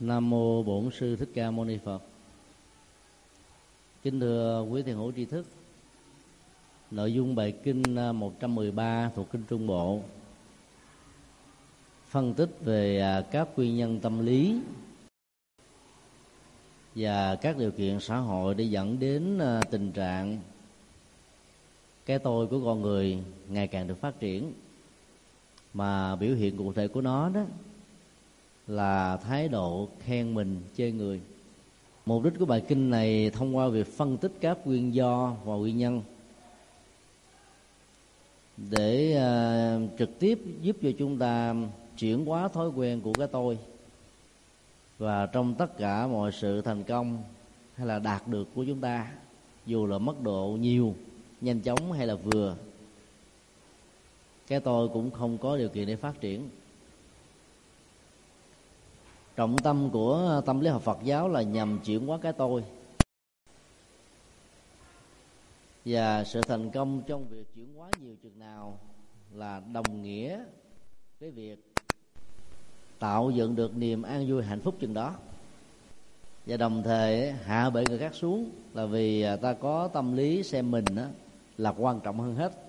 Nam mô Bổn sư Thích Ca Mâu Ni Phật. Kính thưa quý thiền hữu tri thức. Nội dung bài kinh 113 thuộc kinh Trung Bộ phân tích về à, các nguyên nhân tâm lý và các điều kiện xã hội để dẫn đến à, tình trạng cái tôi của con người ngày càng được phát triển mà biểu hiện cụ thể của nó đó là thái độ khen mình chê người. Mục đích của bài kinh này thông qua việc phân tích các nguyên do và nguyên nhân. Để uh, trực tiếp giúp cho chúng ta chuyển hóa thói quen của cái tôi và trong tất cả mọi sự thành công hay là đạt được của chúng ta dù là mức độ nhiều nhanh chóng hay là vừa cái tôi cũng không có điều kiện để phát triển trọng tâm của tâm lý học Phật giáo là nhằm chuyển hóa cái tôi. Và sự thành công trong việc chuyển hóa nhiều chừng nào là đồng nghĩa với việc tạo dựng được niềm an vui hạnh phúc chừng đó. Và đồng thời, hạ bệ người khác xuống là vì ta có tâm lý xem mình đó là quan trọng hơn hết.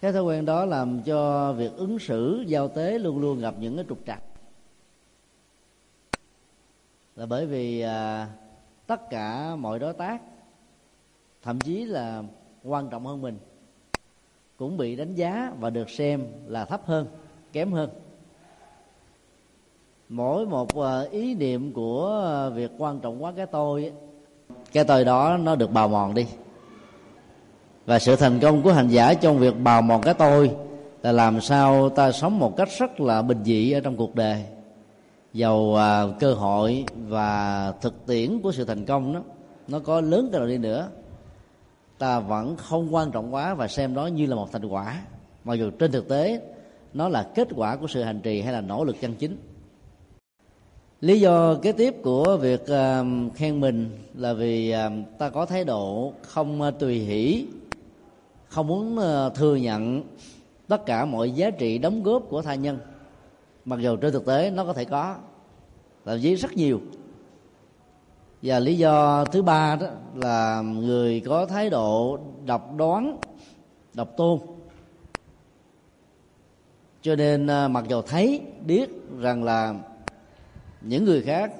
Cái thói quen đó làm cho việc ứng xử giao tế luôn luôn gặp những cái trục trặc. Là bởi vì à, tất cả mọi đối tác thậm chí là quan trọng hơn mình cũng bị đánh giá và được xem là thấp hơn kém hơn. Mỗi một à, ý niệm của việc quan trọng quá cái tôi cái tôi đó nó được bào mòn đi và sự thành công của hành giả trong việc bào mòn cái tôi là làm sao ta sống một cách rất là bình dị ở trong cuộc đời. Giàu à, cơ hội và thực tiễn của sự thành công đó nó có lớn cái nào đi nữa ta vẫn không quan trọng quá và xem đó như là một thành quả. Mặc dù trên thực tế nó là kết quả của sự hành trì hay là nỗ lực chân chính. Lý do kế tiếp của việc à, khen mình là vì à, ta có thái độ không à, tùy hỷ không muốn ờ, thừa nhận tất cả mọi giá trị đóng góp của tha nhân. Mặc dù trên thực tế nó có thể có, thậm chí rất nhiều. Và lý do thứ ba đó là người có thái độ độc đoán, độc tôn. Cho nên ờ, mặc dù thấy, biết rằng là những người khác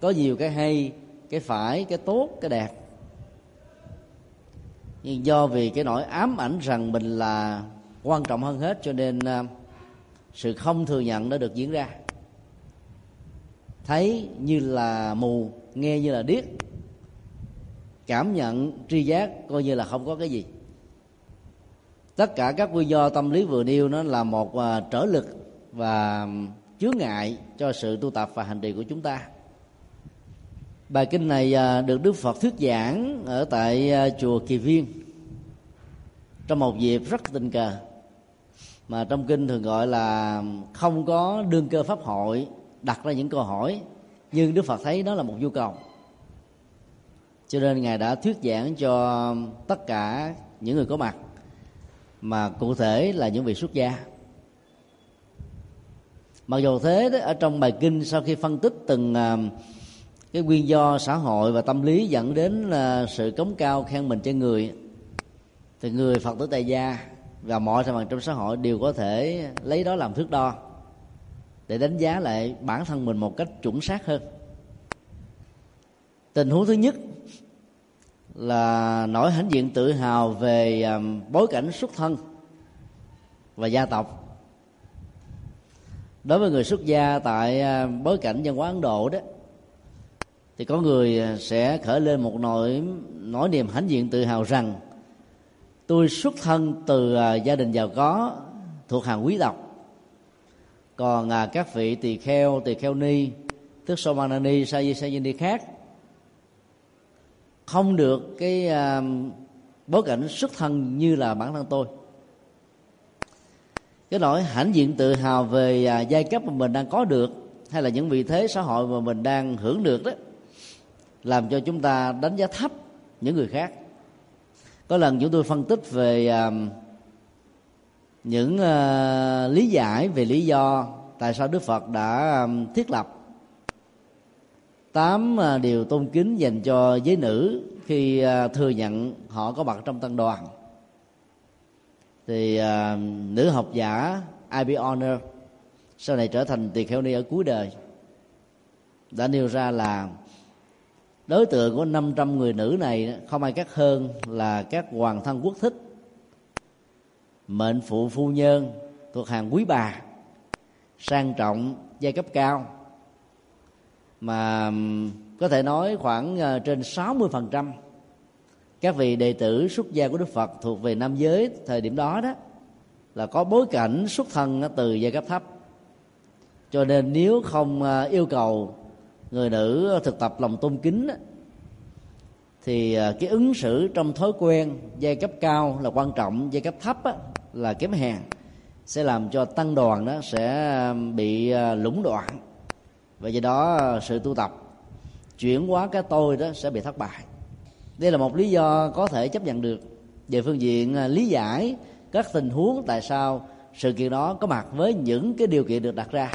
có nhiều cái hay, cái phải, cái tốt, cái đẹp nhưng do vì cái nỗi ám ảnh rằng mình là quan trọng hơn hết, cho nên à, sự không thừa nhận đã được diễn ra. Thấy như là mù, nghe như là điếc, cảm nhận tri giác coi như là không có cái gì. Tất cả các nguyên do tâm lý vừa nêu nó là một à, trở lực và chướng ngại cho sự tu tập và hành trì của chúng ta bài kinh này à, được đức phật thuyết giảng ở tại à, chùa kỳ viên. Trong một dịp rất tình cờ mà trong kinh thường gọi là không có đương cơ pháp hội đặt ra những câu hỏi nhưng đức phật thấy đó là một nhu cầu. Cho nên ngài đã thuyết giảng cho tất cả những người có mặt mà cụ thể là những vị xuất gia. Mặc dù thế đó, ở trong bài kinh sau khi phân tích từng uh, cái nguyên do xã hội và tâm lý dẫn đến là sự cống cao khen mình cho người. Thì người phật tử tại gia và mọi thành phần trong xã hội đều có thể lấy đó làm thước đo để đánh giá lại bản thân mình một cách chuẩn xác hơn. Tình huống thứ nhất là nỗi hãnh diện tự hào về um, bối cảnh xuất thân và gia tộc. Đối với người xuất gia tại um, bối cảnh văn hóa ấn độ đó thì có người à, sẽ khởi lên một nỗi nỗi niềm hãnh diện tự hào rằng, tôi xuất thân từ à, gia đình giàu có, thuộc hàng quý tộc. Còn à, các vị tỳ kheo tỳ kheo ni tức somanani sa di ni khác, không được cái bối cảnh xuất thân như là bản thân tôi. Cái nỗi hãnh diện tự hào về giai cấp mà mình đang có được, hay là những vị thế xã hội mà mình đang hưởng được đó làm cho chúng ta đánh giá thấp những người khác có lần chúng tôi phân tích về um, những ờ, lý giải về lý do tại sao đức phật đã um, thiết lập tám ờ, điều tôn kính dành cho giới nữ khi ờ, thừa nhận họ có mặt trong tăng đoàn thì nữ học giả I.B. Honor sau này trở thành tỳ kheo ni ở cuối đời đã nêu ra là đối tượng của 500 người nữ này không ai khác hơn là các hoàng thân quốc thích. Mệnh phụ phu nhân thuộc hàng quý bà, sang trọng, giai cấp cao. Mà có thể nói khoảng ờ, trên 60% các vị đệ tử xuất gia của Đức Phật thuộc về nam giới thời điểm đó đó là có bối cảnh xuất thân từ giai cấp thấp. Cho nên nếu không ờ, yêu cầu người nữ thực tập lòng tôn kính thì à, cái ứng xử trong thói quen, giai cấp cao là quan trọng, giai cấp thấp là kém hèn sẽ làm cho tăng đoàn đó sẽ à, bị à, lũng đoạn. Và do đó sự tu tập, chuyển hóa cái tôi đó sẽ bị thất bại. Đây là một lý do có thể chấp nhận được về phương diện lý giải các tình huống tại sao sự kiện đó có mặt với những cái điều kiện được đặt ra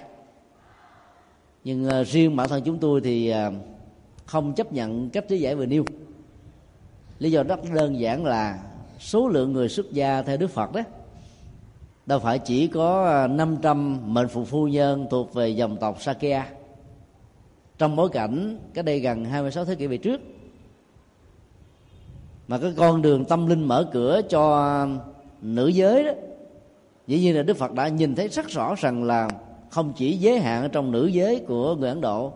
nhưng uh, riêng bản thân chúng tôi thì uh, không chấp nhận cách lý giải vừa nêu. Lý do rất đơn giản là số lượng người xuất gia theo đức phật đó đâu phải chỉ có ờ, 500 mệnh phụ phu nhân thuộc về dòng tộc Sakya trong bối cảnh cái đây gần 26 thế kỷ về trước mà cái con đường tâm linh mở cửa cho nữ giới đó dĩ nhiên là Đức Phật đã nhìn thấy rất rõ rằng là không chỉ giới hạn ở trong nữ giới của người ấn độ,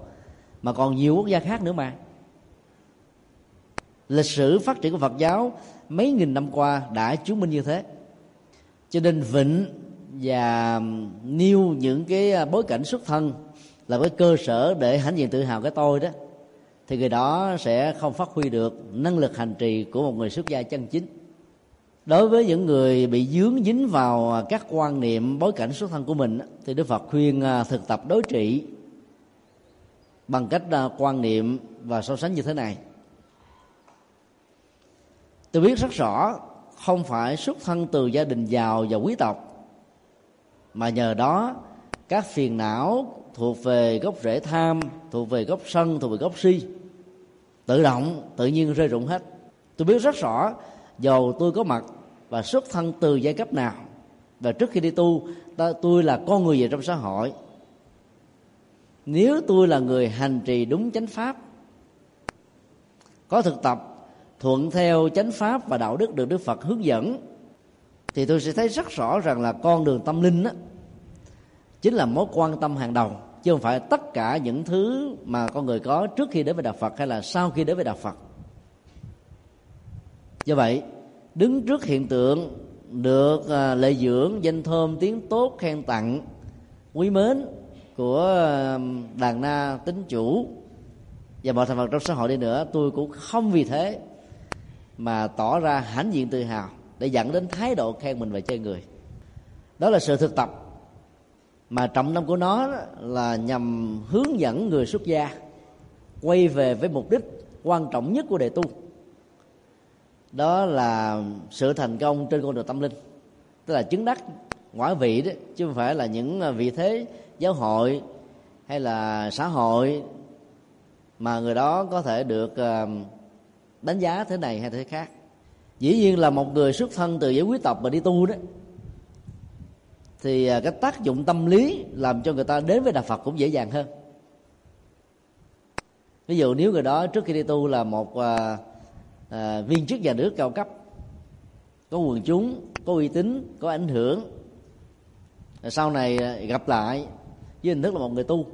mà còn nhiều quốc gia khác nữa mà. Lịch sử phát triển của phật giáo mấy nghìn năm qua đã chứng minh như thế. Cho nên vịnh và nêu những cái bối cảnh xuất thân là cái cơ sở để hãnh diện tự hào cái tôi đó, thì người đó sẽ không phát huy được năng lực hành trì của một người xuất gia chân chính đối với những người bị dướng dính vào các quan niệm bối cảnh xuất thân của mình thì đức phật khuyên à, thực tập đối trị bằng cách à, quan niệm và so sánh như thế này. Tôi biết rất rõ không phải xuất thân từ gia đình giàu và quý tộc, mà nhờ đó các phiền não thuộc về gốc rễ tham, thuộc về gốc sân, thuộc về gốc si, tự động, tự nhiên rơi rụng hết. Tôi biết rất rõ, dầu tôi có mặt và xuất thân từ giai cấp nào. Và trước khi đi tu ta, tôi là con người về trong xã hội. Nếu tôi là người hành trì đúng chánh pháp có thực tập thuận theo chánh pháp và đạo đức được đức phật hướng dẫn thì tôi sẽ thấy rất rõ rằng là con đường tâm linh đó, chính là mối quan tâm hàng đầu chứ không phải tất cả những thứ mà con người có trước khi đến với đạo phật hay là sau khi đến với đạo phật. Do vậy đứng trước hiện tượng được à, lợi lệ dưỡng, danh thơm, tiếng tốt khen tặng quý mến của đàn na tính chủ và mọi thành phần trong xã hội đi nữa, tôi cũng không vì thế mà tỏ ra hãnh diện tự hào để dẫn đến thái độ khen mình và chơi người. Đó là sự thực tập mà trọng tâm của nó là nhằm hướng dẫn người xuất gia quay về với mục đích quan trọng nhất của đề tu đó là sự thành công trên con đường tâm linh. Tức là chứng đắc ngoại vị đó chứ không phải là những à, vị thế giáo hội hay là xã hội mà người đó có thể được à, đánh giá thế này hay thế khác. Dĩ nhiên là một người xuất thân từ giới quý tộc mà đi tu đó thì à, cái tác dụng tâm lý làm cho người ta đến với đạo phật cũng dễ dàng hơn. Ví dụ nếu người đó trước khi đi tu là một uh, à, viên chức nhà nước cao cấp có quần chúng có uy tín có ảnh hưởng. Sau này ờ, gặp lại với hình thức là một người tu.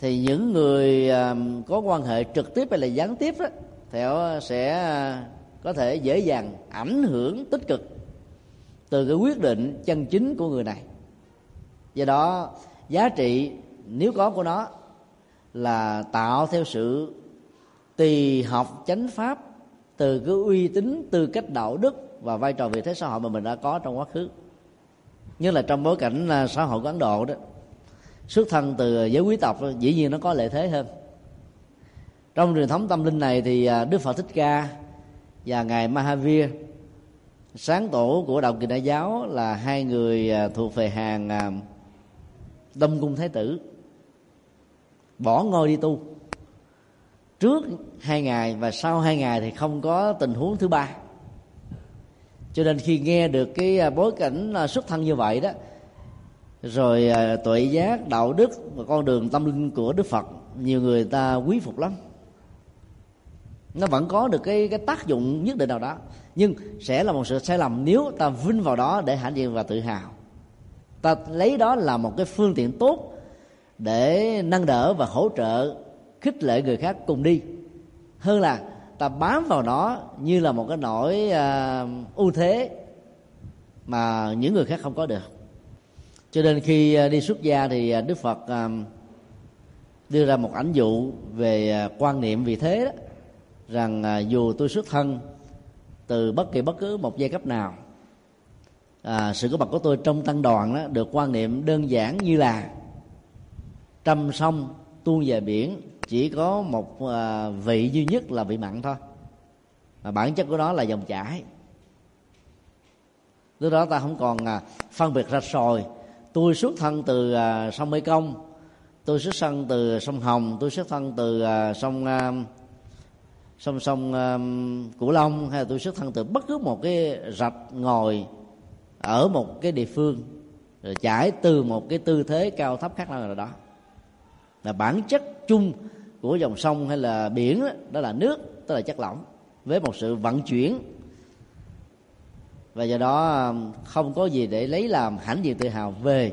Thì những người à, có quan hệ trực tiếp hay là gián tiếp đó thì họ sẽ à, có thể dễ dàng ảnh hưởng tích cực từ cái quyết định chân chính của người này. Do đó giá trị nếu có của nó là tạo theo sự tỳ học chánh pháp, từ cái uy tín, tư cách đạo đức và vai trò vị thế xã hội mà mình đã có trong quá khứ. Như là trong bối cảnh à, xã hội của ấn độ đó, xuất thân từ giới quý tộc, dĩ nhiên nó có lợi thế hơn. Trong truyền thống tâm linh này thì à, đức phật thích ca và ngài mahavir, sáng tổ của đạo kỳ đại giáo là hai người à, thuộc về hàng đông cung thái tử, bỏ ngôi đi tu trước hai ngày và sau hai ngày thì không có tình huống thứ ba. Cho nên khi nghe được cái à, bối cảnh à, xuất thân như vậy đó, rồi à, tuệ giác, đạo đức và con đường tâm linh của đức phật, nhiều người ta quý phục lắm. Nó vẫn có được cái cái tác dụng nhất định nào đó, nhưng sẽ là một sự sai lầm nếu ta vinh vào đó để hãnh diện và tự hào. Ta lấy đó là một cái phương tiện tốt để nâng đỡ và hỗ trợ khích lệ người khác cùng đi. Hơn là ta bám vào nó như là một cái nỗi uh, ưu thế mà những người khác không có được. Cho nên khi à, đi xuất gia thì à, đức phật uh, đưa ra một ảnh dụ về quan niệm vì thế đó rằng uh, dù tôi xuất thân từ bất kỳ bất cứ một giai cấp nào à, sự có mặt của tôi trong tăng đoàn đó được quan niệm đơn giản như là trăm sông tuôn về biển chỉ có một à, vị duy nhất là vị mặn thôi. Mà bản chất của nó là dòng chảy. Lúc đó ta không còn à, phân biệt rạch sòi. Tôi xuất thân từ à, sông mê công tôi xuất thân từ sông hồng, tôi xuất thân từ sông sông sông cửu long, hay là tôi xuất thân từ bất cứ một cái rạch ngồi ở một cái địa phương, rồi chảy từ một cái tư thế cao thấp khác nào đó. Là bản chất chung của dòng sông hay là biển đó, đó là nước tức là chất lỏng với một sự vận chuyển. Và do đó um, không có gì để lấy làm hãnh diện tự hào về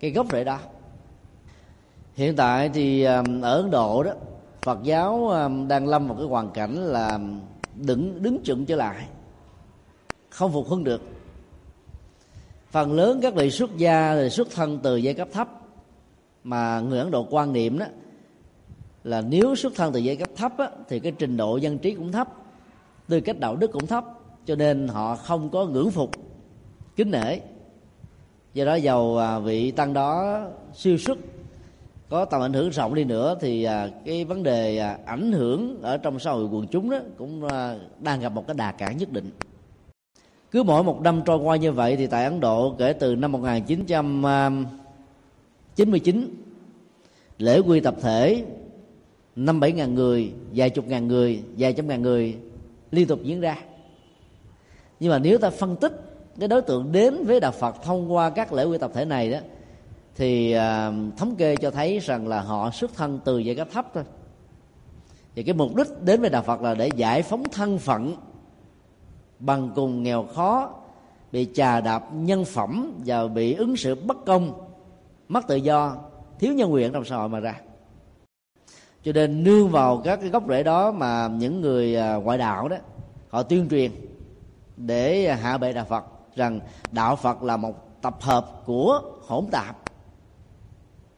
cái gốc rễ đó. Hiện tại thì um, ở ấn độ đó phật giáo um, đang lâm một cái hoàn cảnh là đứng đứng chừng trở lại không phục hưng được. Phần lớn các vị xuất gia thì xuất thân từ giai cấp thấp mà người ấn độ quan niệm đó là nếu xuất thân từ giai cấp thấp á, thì cái trình độ dân trí cũng thấp tư cách đạo đức cũng thấp cho nên họ không có ngưỡng phục kính nể. Do đó giàu à, vị tăng đó siêu xuất có tầm ảnh hưởng rộng đi nữa thì à, cái vấn đề à, ảnh hưởng ở trong xã hội quần chúng đó cũng đang gặp một cái đà cản nhất định. Cứ mỗi một năm trôi qua như vậy thì tại Ấn Độ kể từ năm 1999 lễ quy tập thể năm bảy ngàn người vài chục ngàn người vài trăm ngàn người liên tục diễn ra. Nhưng mà nếu ta phân tích cái đối tượng đến với đạo Phật thông qua các lễ quy tập thể này đó thì à, thống kê cho thấy rằng là họ xuất thân từ giai cấp thấp thôi. Thì cái mục đích đến với đạo Phật là để giải phóng thân phận bằng cùng nghèo khó bị chà đạp nhân phẩm và bị ứng xử bất công mất tự do thiếu nhân quyền trong xã hội mà ra cho nên nương vào các cái gốc rễ đó mà những người à, ngoại đạo đó, họ tuyên truyền để hạ bệ đạo phật rằng đạo phật là một tập hợp của hỗn tạp.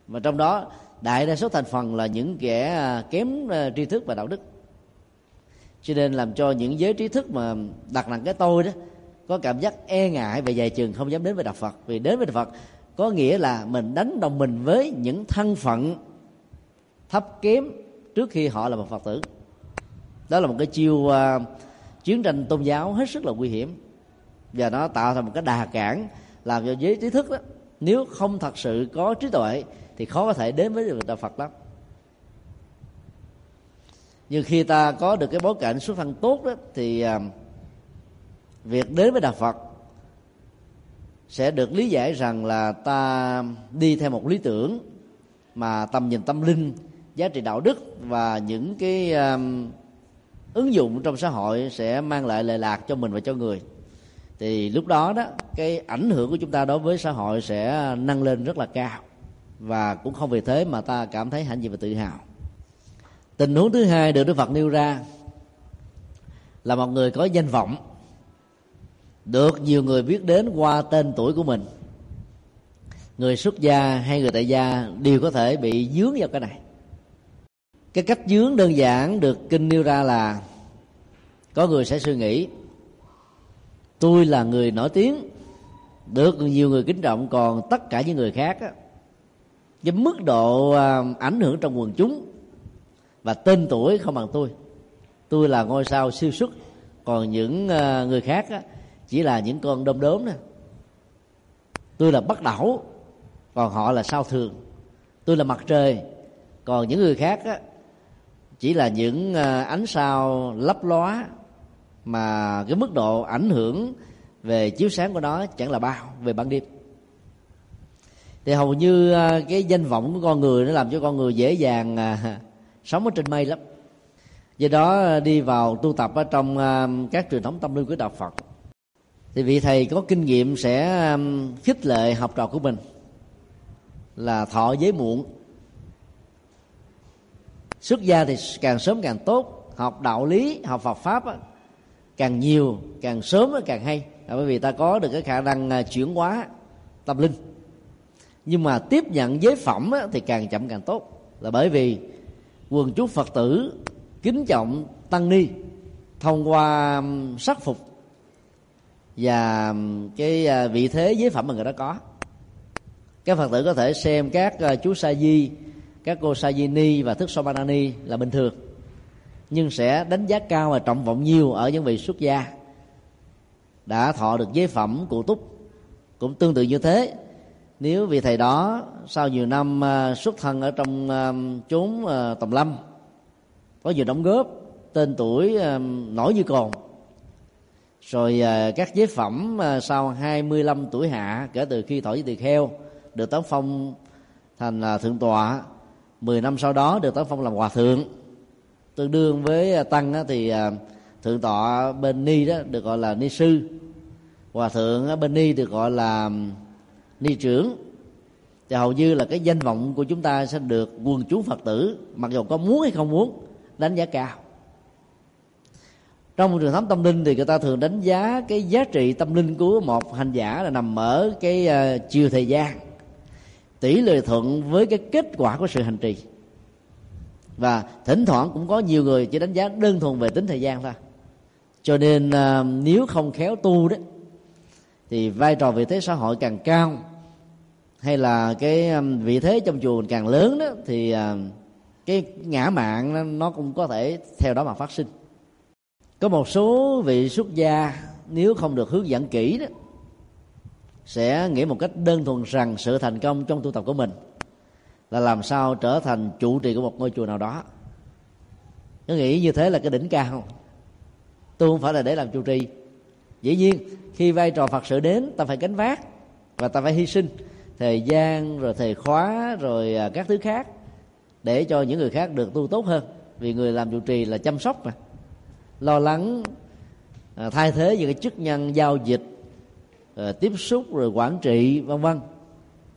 Mà trong đó, đại đa số thành phần là những kẻ à, kém à, tri thức và đạo đức. Cho nên làm cho những giới trí thức mà đặt nặng cái tôi đó, có cảm giác e ngại về dài chừng, không dám đến với đạo phật. Vì đến với đạo phật có nghĩa là mình đánh đồng mình với những thân phận thấp kém trước khi họ là một phật tử. Đó là một cái chiêu uh, chiến tranh tôn giáo hết sức là nguy hiểm. Và nó tạo thành một cái đà cản làm cho giới trí thức đó. Nếu không thật sự có trí tuệ thì khó có thể đến với được đạo Phật lắm. Nhưng khi ta có được cái bối cảnh xuất thân tốt đó thì uh, việc đến với đạo Phật sẽ được lý giải rằng là ta đi theo một lý tưởng mà tầm nhìn tâm linh giá trị đạo đức và những cái um, ứng dụng trong xã hội sẽ mang lại lệ lạc cho mình và cho người. Thì lúc đó đó cái ảnh hưởng của chúng ta đối với xã hội sẽ nâng lên rất là cao. Và cũng không vì thế mà ta cảm thấy hãnh diện và tự hào. Tình huống thứ hai được đức phật nêu ra là một người có danh vọng. Được nhiều người biết đến qua tên tuổi của mình. Người xuất gia hay người tại gia đều có thể bị dướng vào cái này cái cách dướng đơn giản được kinh nêu ra là có người sẽ suy nghĩ tôi là người nổi tiếng được nhiều người kính trọng còn tất cả những người khác á, với mức độ à, ảnh hưởng trong quần chúng và tên tuổi không bằng tôi. Tôi là ngôi sao siêu xuất còn những à, người khác á, chỉ là những con đom đóm nè tôi là bắt đảo còn họ là sao thường. Tôi là mặt trời còn những người khác á, chỉ là những ờ, ánh sao lấp lóa mà cái mức độ ảnh hưởng về chiếu sáng của nó chẳng là bao về ban đêm. Thì hầu như ờ, cái danh vọng của con người nó làm cho con người dễ dàng ờ, sống ở trên mây lắm. Do đó đi vào tu tập ở trong các truyền thống tâm linh của đạo phật. Thì vị thầy có kinh nghiệm sẽ khích lệ học trò của mình là thọ giới muộn xuất gia thì càng sớm càng tốt, học đạo lý, học Phật pháp càng nhiều, càng sớm càng hay. Bởi vì ta có được cái khả năng à, chuyển hóa tâm linh. Nhưng mà tiếp nhận giới phẩm thì càng chậm càng tốt. Là bởi vì quần chúng phật tử kính trọng tăng ni, thông qua sắc phục và cái à, vị thế giới phẩm mà người đó có. Các phật tử có thể xem các à, chú sa di các cô sa ni và thức somanani là bình thường, nhưng sẽ đánh giá cao và trọng vọng nhiều ở những vị xuất gia. Đã thọ được giới phẩm cụ túc cũng tương tự như thế. Nếu vị thầy đó sau nhiều năm à, xuất thân ở trong à, chốn à, tòng lâm, có nhiều đóng góp, tên tuổi nổi như cồn, rồi các giới phẩm sau 25 tuổi hạ kể từ khi thọ với tỳ kheo được tấn phong thành thượng tọa 10 năm sau đó được tấn phong làm hòa thượng. Tương đương với à, tăng thì à, thượng tọa bên ni đó được gọi là ni sư. Hòa thượng bên ni được gọi là ni trưởng. Thì hầu như là cái danh vọng của chúng ta sẽ được quần chúng phật tử mặc dù có muốn hay không muốn đánh giá cao. Trong trường thống tâm linh thì người ta thường đánh giá cái giá trị tâm linh của một hành giả là nằm ở cái uh, chiều thời gian tỷ lệ thuận với cái kết quả của sự hành trì. Và thỉnh thoảng cũng có nhiều người chỉ đánh giá đơn thuần về tính thời gian thôi. Cho nên à, nếu không khéo tu đó, thì vai trò vị thế xã hội càng cao, hay là cái à, vị thế trong chùa càng lớn đó, thì à, cái ngã mạng nó cũng có thể theo đó mà phát sinh. Có một số vị xuất gia, nếu không được hướng dẫn kỹ đó sẽ nghĩ một cách đơn thuần rằng sự thành công trong tu tập của mình là làm sao trở thành chủ trì của một ngôi chùa nào đó. Nó nghĩ như thế là cái đỉnh cao tu không phải là để làm chủ trì. Dĩ nhiên, khi vai trò phật sự đến, ta phải gánh vác và ta phải hy sinh thời gian, rồi thời khóa, rồi à, các thứ khác để cho những người khác được tu tốt hơn. Vì người làm chủ trì là chăm sóc mà. Lo lắng à, thay thế những cái chức năng giao dịch Ờ, tiếp xúc rồi quản trị, vân vân.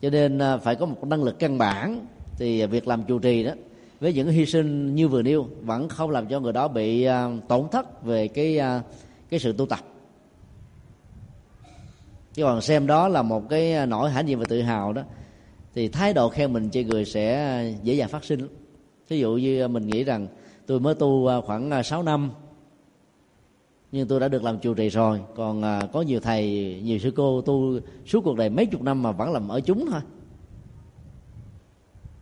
Cho nên ờ, phải có một năng lực căn bản. Thì ờ, việc làm chủ trì đó, với những hy sinh như vừa nêu, vẫn không làm cho người đó bị tổn thất về cái cái sự tu tập. Chứ còn xem đó là một cái nỗi hãnh diện và tự hào đó, thì thái độ khen mình chơi người sẽ dễ dàng phát sinh ví dụ như mình nghĩ rằng, tôi mới tu khoảng 6 năm nhưng tôi đã được làm chủ trì rồi. Còn à, có nhiều thầy nhiều sư cô tu suốt cuộc đời mấy chục năm mà vẫn làm ở chúng thôi.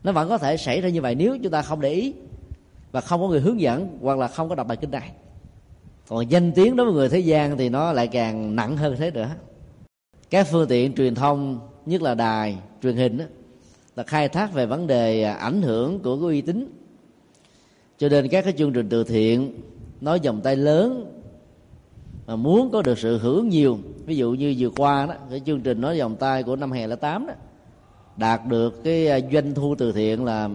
Nó vẫn có thể xảy ra như vậy nếu chúng ta không để ý và không có người hướng dẫn hoặc là không có đọc bài kinh này. Còn danh tiếng đối với người thế gian thì nó lại càng nặng hơn thế nữa. Các phương tiện truyền thông nhất là đài truyền hình đó, là khai thác về vấn đề ảnh hưởng của cái uy tín. Cho nên các cái chương trình từ thiện nói vòng tay lớn mà muốn có được sự hưởng nhiều, ví dụ như vừa qua đó, cái chương trình nói vòng tay của năm 2008 đó, đạt được cái à, doanh thu từ thiện là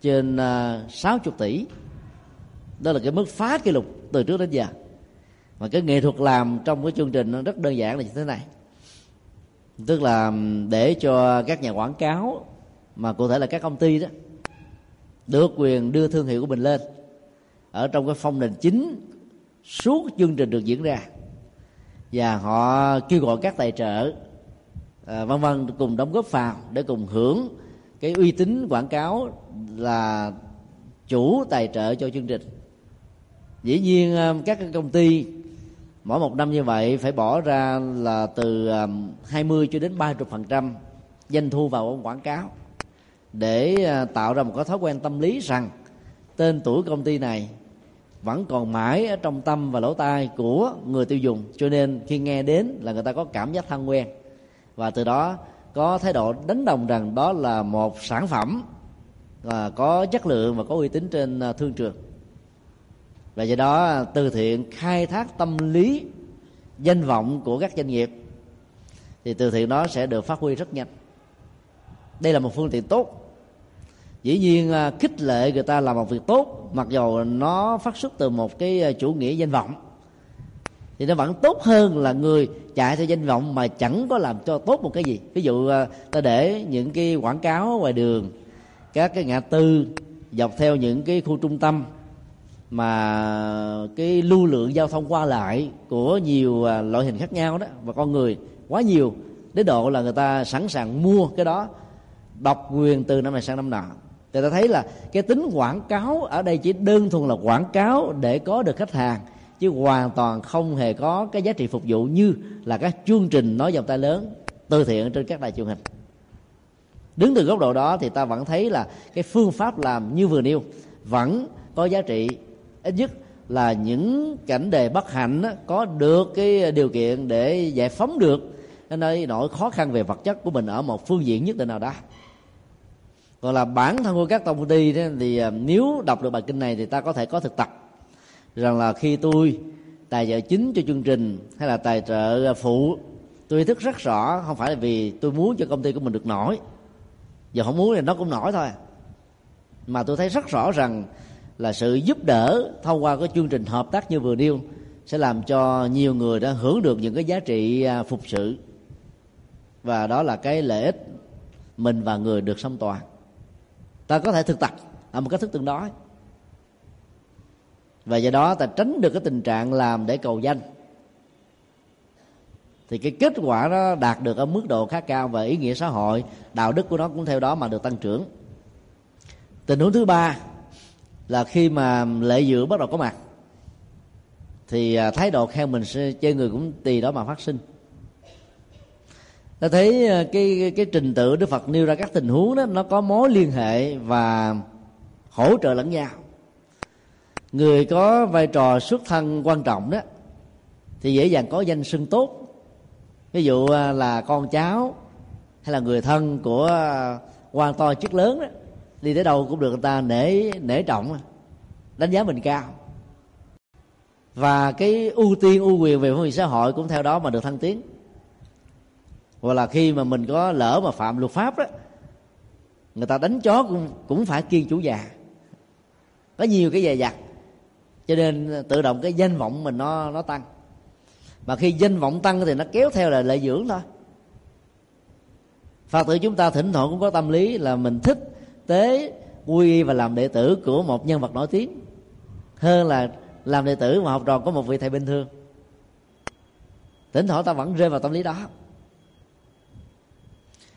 trên à, 60 tỷ. Đó là cái mức phá kỷ lục từ trước đến giờ. Mà cái nghệ thuật làm trong cái chương trình nó rất đơn giản là như thế này. Tức là để cho các nhà quảng cáo, mà cụ thể là các công ty đó, được quyền đưa thương hiệu của mình lên. Ở trong cái phong nền chính suốt chương trình được diễn ra. Và họ kêu gọi các tài trợ à, vân vân cùng đóng góp vào để cùng hưởng cái uy tín quảng cáo là chủ tài trợ cho chương trình. Dĩ nhiên à, các công ty mỗi một năm như vậy phải bỏ ra là từ à, 20 cho đến 30 phần trăm doanh thu vào quảng cáo để à, tạo ra một cái thói quen tâm lý rằng tên tuổi công ty này vẫn còn mãi ở trong tâm và lỗ tai của người tiêu dùng. Cho nên khi nghe đến là người ta có cảm giác thân quen. Và từ đó có thái độ đánh đồng rằng đó là một sản phẩm và có chất lượng và có uy tín trên à, thương trường. Và do đó từ thiện khai thác tâm lý, danh vọng của các doanh nghiệp thì từ thiện đó sẽ được phát huy rất nhanh. Đây là một phương tiện tốt dĩ nhiên à, khích lệ người ta làm một việc tốt, mặc dù nó phát xuất từ một cái à, chủ nghĩa danh vọng. Thì nó vẫn tốt hơn là người chạy theo danh vọng mà chẳng có làm cho tốt một cái gì. Ví dụ à, ta để những cái quảng cáo ngoài đường, các cái ngã tư dọc theo những cái khu trung tâm mà cái lưu lượng giao thông qua lại của nhiều loại hình khác nhau đó, và con người quá nhiều, đến độ là người ta sẵn sàng mua cái đó, độc quyền từ năm này sang năm nọ thì ta thấy là cái tính quảng cáo ở đây chỉ đơn thuần là quảng cáo để có được khách hàng, chứ hoàn toàn không hề có cái giá trị phục vụ như là các chương trình nói dòng tay lớn, từ thiện trên các đài truyền hình. Đứng từ góc độ đó thì ta vẫn thấy là cái phương pháp làm như vừa nêu vẫn có giá trị. Ít nhất là những cảnh đề bất hạnh có được cái điều kiện để giải phóng được nơi nỗi khó khăn về vật chất của mình ở một phương diện nhất định nào đó còn là bản thân của các tông đi thì à, nếu đọc được bài kinh này thì ta có thể có thực tập. Rằng là khi tôi tài trợ chính cho chương trình hay là tài trợ à, phụ, tôi ý thức rất rõ không phải là vì tôi muốn cho công ty của mình được nổi. Giờ không muốn thì nó cũng nổi thôi. Mà tôi thấy rất rõ rằng là sự giúp đỡ thông qua cái chương trình hợp tác như vừa nêu sẽ làm cho nhiều người đã hưởng được những cái giá trị à, phục sự. Và đó là cái lợi ích mình và người được song toàn ta có thể thực tập ở một cách thức tương đối và do đó ta tránh được cái tình trạng làm để cầu danh. Thì cái kết quả nó đạt được ở mức độ khá cao và ý nghĩa xã hội, đạo đức của nó cũng theo đó mà được tăng trưởng. Tình huống thứ ba là khi mà lễ dự bắt đầu có mặt, thì à, thái độ khen mình chơi người cũng tùy đó mà phát sinh ta thấy ờ, cái cái trình tự đức phật nêu ra các tình huống đó, nó có mối liên hệ và hỗ trợ lẫn nhau. Người có vai trò xuất thân quan trọng đó, thì dễ dàng có danh sưng tốt. Ví dụ ờ, là con cháu hay là người thân của ờ, quan to chức lớn đó, đi tới đâu cũng được người ta nể nể trọng, đánh giá mình cao. Và cái ưu tiên, ưu quyền về phương diện xã hội cũng theo đó mà được thăng tiến hoặc là khi mà mình có lỡ mà phạm luật pháp đó, người ta đánh chó cũng cũng phải kiên chủ già có nhiều cái dè dặt. Cho nên tự động cái danh vọng mình nó nó tăng. Mà khi danh vọng tăng thì nó kéo theo là lợi dưỡng thôi. Phật tử chúng ta thỉnh thoảng cũng có tâm lý là mình thích tế, quy và làm đệ tử của một nhân vật nổi tiếng hơn là làm đệ tử mà học trò có một vị thầy bình thường. Thỉnh thoảng ta vẫn rơi vào tâm lý đó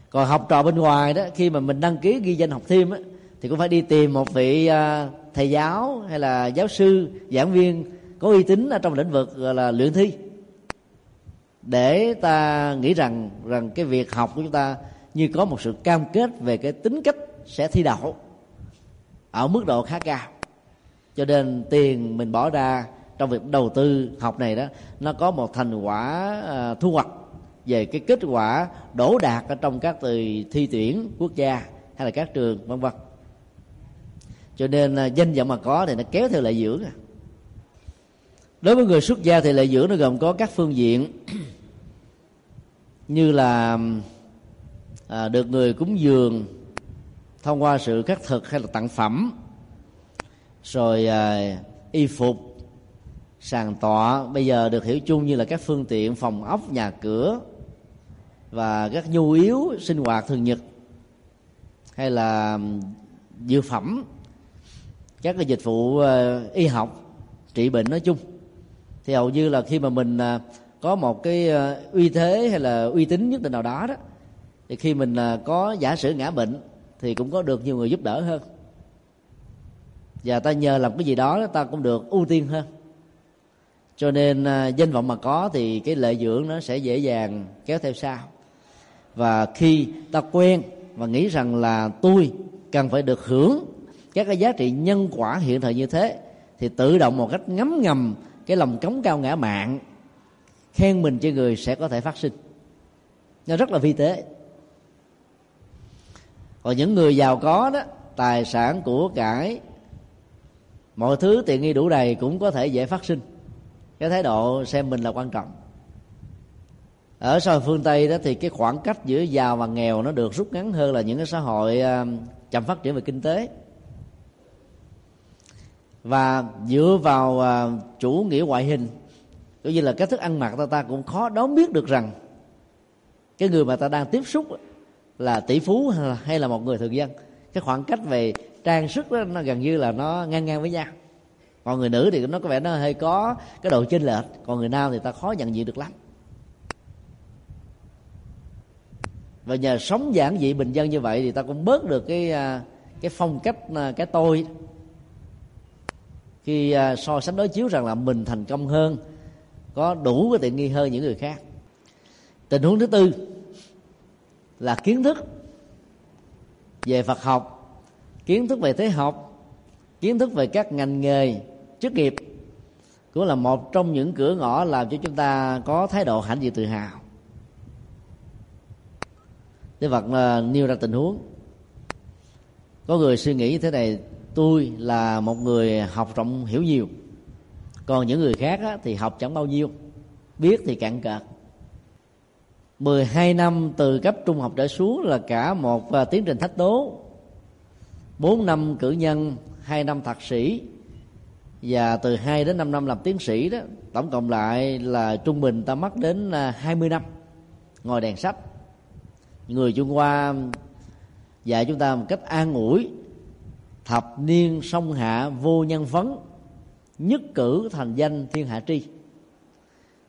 còn học trò bên ngoài đó khi mà mình đăng ký ghi danh học thêm á, thì cũng phải đi tìm một vị à, thầy giáo hay là giáo sư giảng viên có uy tín ở trong lĩnh vực gọi là luyện thi. Để ta nghĩ rằng rằng cái việc học của chúng ta như có một sự cam kết về cái tính cách sẽ thi đậu ở mức độ khá cao. Cho nên tiền mình bỏ ra trong việc đầu tư học này đó nó có một thành quả à, thu hoạch về cái kết quả đổ đạt ở trong các từ thi tuyển quốc gia hay là các trường vân vân cho nên à, danh vọng mà có thì nó kéo theo lợi dưỡng à. đối với người xuất gia thì lợi dưỡng nó gồm có các phương diện như là à, được người cúng dường thông qua sự khắc thực hay là tặng phẩm rồi à, y phục sàn tọa bây giờ được hiểu chung như là các phương tiện phòng ốc nhà cửa và các nhu yếu sinh hoạt thường nhật, hay là dược phẩm, các cái dịch vụ ờ, y học, trị bệnh nói chung. Thì hầu như là khi mà mình ờ, có một cái ờ, uy thế hay là uy tín nhất định nào đó đó, thì khi mình có giả sử ngã bệnh thì cũng có được nhiều người giúp đỡ hơn. Và ta nhờ làm cái gì đó ta cũng được ưu tiên hơn. Cho nên danh vọng mà có thì cái lợi dưỡng nó sẽ dễ dàng kéo theo sau và khi ta quen và nghĩ rằng là tôi cần phải được hưởng các cái giá trị nhân quả hiện thời như thế, thì tự động một cách ngấm ngầm cái lòng cống cao ngã mạng, khen mình cho người sẽ có thể phát sinh. Nó rất là vi tế. Còn những người giàu có đó, tài sản của cải, mọi thứ tiện nghi đủ đầy cũng có thể dễ phát sinh. Cái thái độ xem mình là quan trọng ở xã hội phương tây đó thì cái khoảng cách giữa giàu và nghèo nó được rút ngắn hơn là những cái xã hội ờ, chậm phát triển về kinh tế. Và dựa vào ờ, chủ nghĩa ngoại hình cũng như là cách thức ăn mặc ta ta cũng khó đoán biết được rằng cái người mà ta đang tiếp xúc là tỷ phú hay là một người thường dân. Cái khoảng cách về trang sức đó, nó gần như là nó ngang ngang với nhau. Còn người nữ thì nó có vẻ nó hơi có cái độ chênh lệch còn người nam thì ta khó nhận diện được lắm. Và nhờ sống giản dị bình dân như vậy thì ta cũng bớt được cái à, cái phong cách à, cái tôi. Khi à, so sánh đối chiếu rằng là mình thành công hơn, có đủ cái tiện nghi hơn những người khác. Tình huống thứ tư là kiến thức về phật học, kiến thức về thế học, kiến thức về các ngành nghề chức nghiệp cũng là một trong những cửa ngõ làm cho chúng ta có thái độ hãnh diện tự hào. Đức Phật à, nêu ra tình huống. Có người suy nghĩ như thế này tôi là một người học rộng hiểu nhiều còn những người khác á, thì học chẳng bao nhiêu biết thì cạn cợt 12 năm từ cấp trung học trở xuống là cả một à, tiến trình thách đố. 4 năm cử nhân 2 năm thạc sĩ và từ 2 đến 5 năm làm tiến sĩ đó tổng cộng lại là trung bình ta mất đến à, 20 năm ngồi đèn sách người trung hoa dạy chúng ta một cách an ủi. Thập niên song hạ vô nhân vấn nhất cử thành danh thiên hạ tri.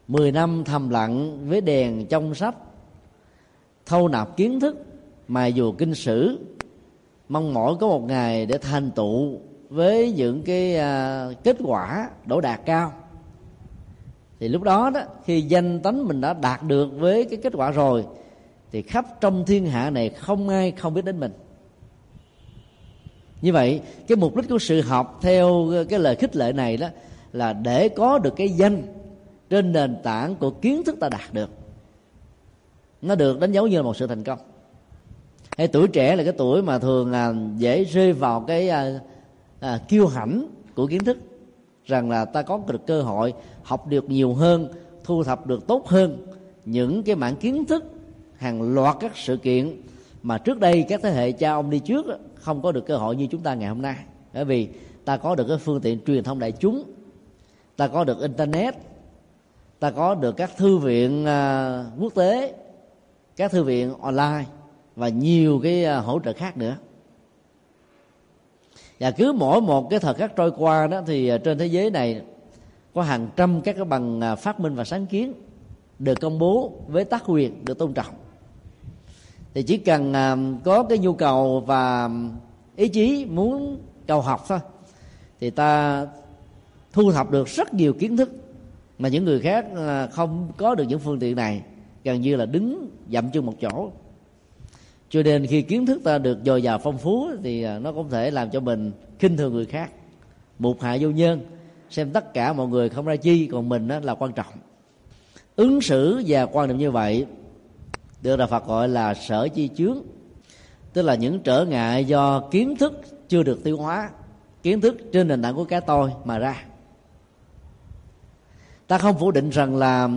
Mười năm thầm lặng với đèn trong sách thâu nạp kiến thức mà dù kinh sử mong mỏi có một ngày để thành tựu với những cái uh, kết quả đỗ đạt cao. Thì lúc đó đó khi danh tánh mình đã đạt được với cái kết quả rồi thì khắp trong thiên hạ này không ai không biết đến mình. Như vậy cái mục đích của sự học theo cái lời khích lệ này đó là để có được cái danh trên nền tảng của kiến thức ta đạt được. Nó được đánh dấu như là một sự thành công. Hay tuổi trẻ là cái tuổi mà thường là dễ rơi vào cái à, à, kiêu hãnh của kiến thức. Rằng là ta có được cơ hội học được nhiều hơn thu thập được tốt hơn những cái mảng kiến thức hàng loạt các sự kiện mà trước đây các thế hệ cha ông đi trước không có được cơ hội như chúng ta ngày hôm nay. Bởi vì ta có được cái phương tiện truyền thông đại chúng, ta có được internet, ta có được các thư viện à, quốc tế, các thư viện online và nhiều cái à, hỗ trợ khác nữa. Và cứ mỗi một cái thời khắc trôi qua đó thì à, trên thế giới này có hàng trăm các cái bằng phát minh và sáng kiến được công bố với tác quyền, được tôn trọng thì chỉ cần à, có cái nhu cầu và ý chí muốn cầu học thôi, thì ta thu thập được rất nhiều kiến thức mà những người khác à, không có được những phương tiện này, gần như là đứng dậm chân một chỗ. Cho nên khi kiến thức ta được dồi dào phong phú thì à, nó cũng thể làm cho mình khinh thường người khác mục hạ vô nhân. Xem tất cả mọi người không ra chi, còn mình đó là quan trọng. Ứng xử và quan niệm như vậy được là phật gọi là sở chi chướng tức là những trở ngại do kiến thức chưa được tiêu hóa kiến thức trên nền tảng của cái tôi mà ra. Ta không phủ định rằng là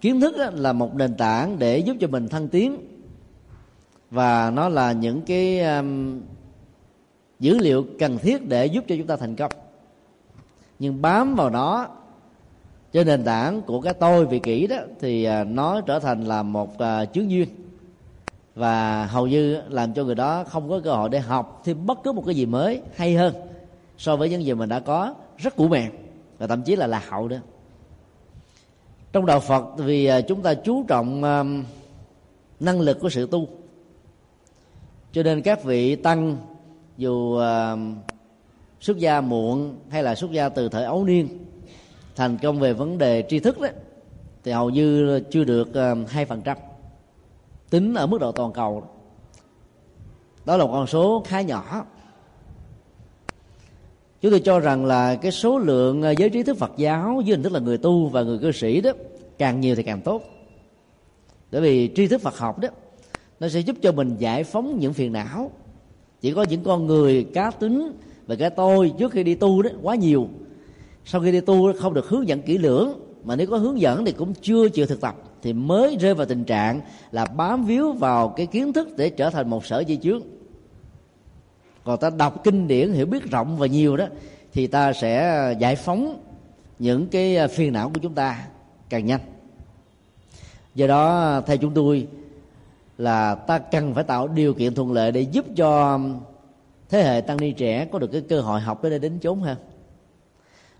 kiến thức là một nền tảng để giúp cho mình thăng tiến và nó là những cái um, dữ liệu cần thiết để giúp cho chúng ta thành công. Nhưng bám vào nó trên nền tảng của cái tôi vị kỷ đó thì à, nó trở thành là một à, chướng duyên. Và hầu như làm cho người đó không có cơ hội để học thêm bất cứ một cái gì mới hay hơn so với những gì mình đã có, rất cũ mềm và thậm chí là lạc hậu nữa. Trong đạo phật vì à, chúng ta chú trọng năng lực của sự tu. Cho nên các vị tăng dù xuất gia muộn hay là xuất gia từ thời ấu niên thành công về vấn đề tri thức đó, thì hầu như chưa được ờ, hai phần trăm. Tính ở mức độ toàn cầu. Đó là một con số khá nhỏ. Chúng tôi cho rằng là cái số lượng ờ, giới trí thức Phật giáo dưới hình thức là người tu và người cư sĩ đó, càng nhiều thì càng tốt. Bởi vì tri thức Phật học đó, nó sẽ giúp cho mình giải phóng những phiền não. Chỉ có những con người cá tính và cái tôi trước khi đi tu đó, quá nhiều sau khi đi tu không được hướng dẫn kỹ lưỡng, mà nếu có hướng dẫn thì cũng chưa chịu thực tập, thì mới rơi vào tình trạng là bám víu vào cái kiến thức để trở thành một sở di chướng. Còn ta đọc kinh điển, hiểu biết rộng và nhiều đó, thì ta sẽ giải phóng những cái phiền não của chúng ta càng nhanh. Do đó, theo chúng tôi là ta cần phải tạo điều kiện thuận lợi để giúp cho thế hệ tăng ni trẻ có được cái cơ hội học đến đây đến chốn hơn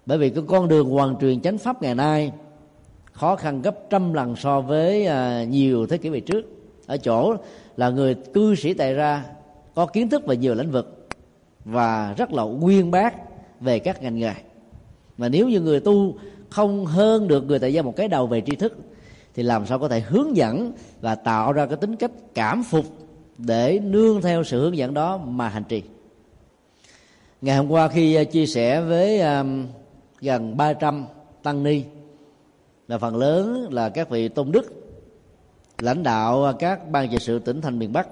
bởi vì cái con đường hoàn truyền chánh pháp ngày nay khó khăn gấp trăm lần so với à, nhiều thế kỷ về trước. Ở chỗ là người cư sĩ tại ra có kiến thức về nhiều lĩnh vực và rất là uyên bác về các ngành nghề. Mà nếu như người tu không hơn được người tại gia một cái đầu về tri thức thì làm sao có thể hướng dẫn và tạo ra cái tính cách cảm phục để nương theo sự hướng dẫn đó mà hành trì? Ngày hôm qua khi à, chia sẻ với à, gần 300 tăng ni. Là phần lớn là các vị tôn đức, lãnh đạo các ban trị sự tỉnh thành miền Bắc,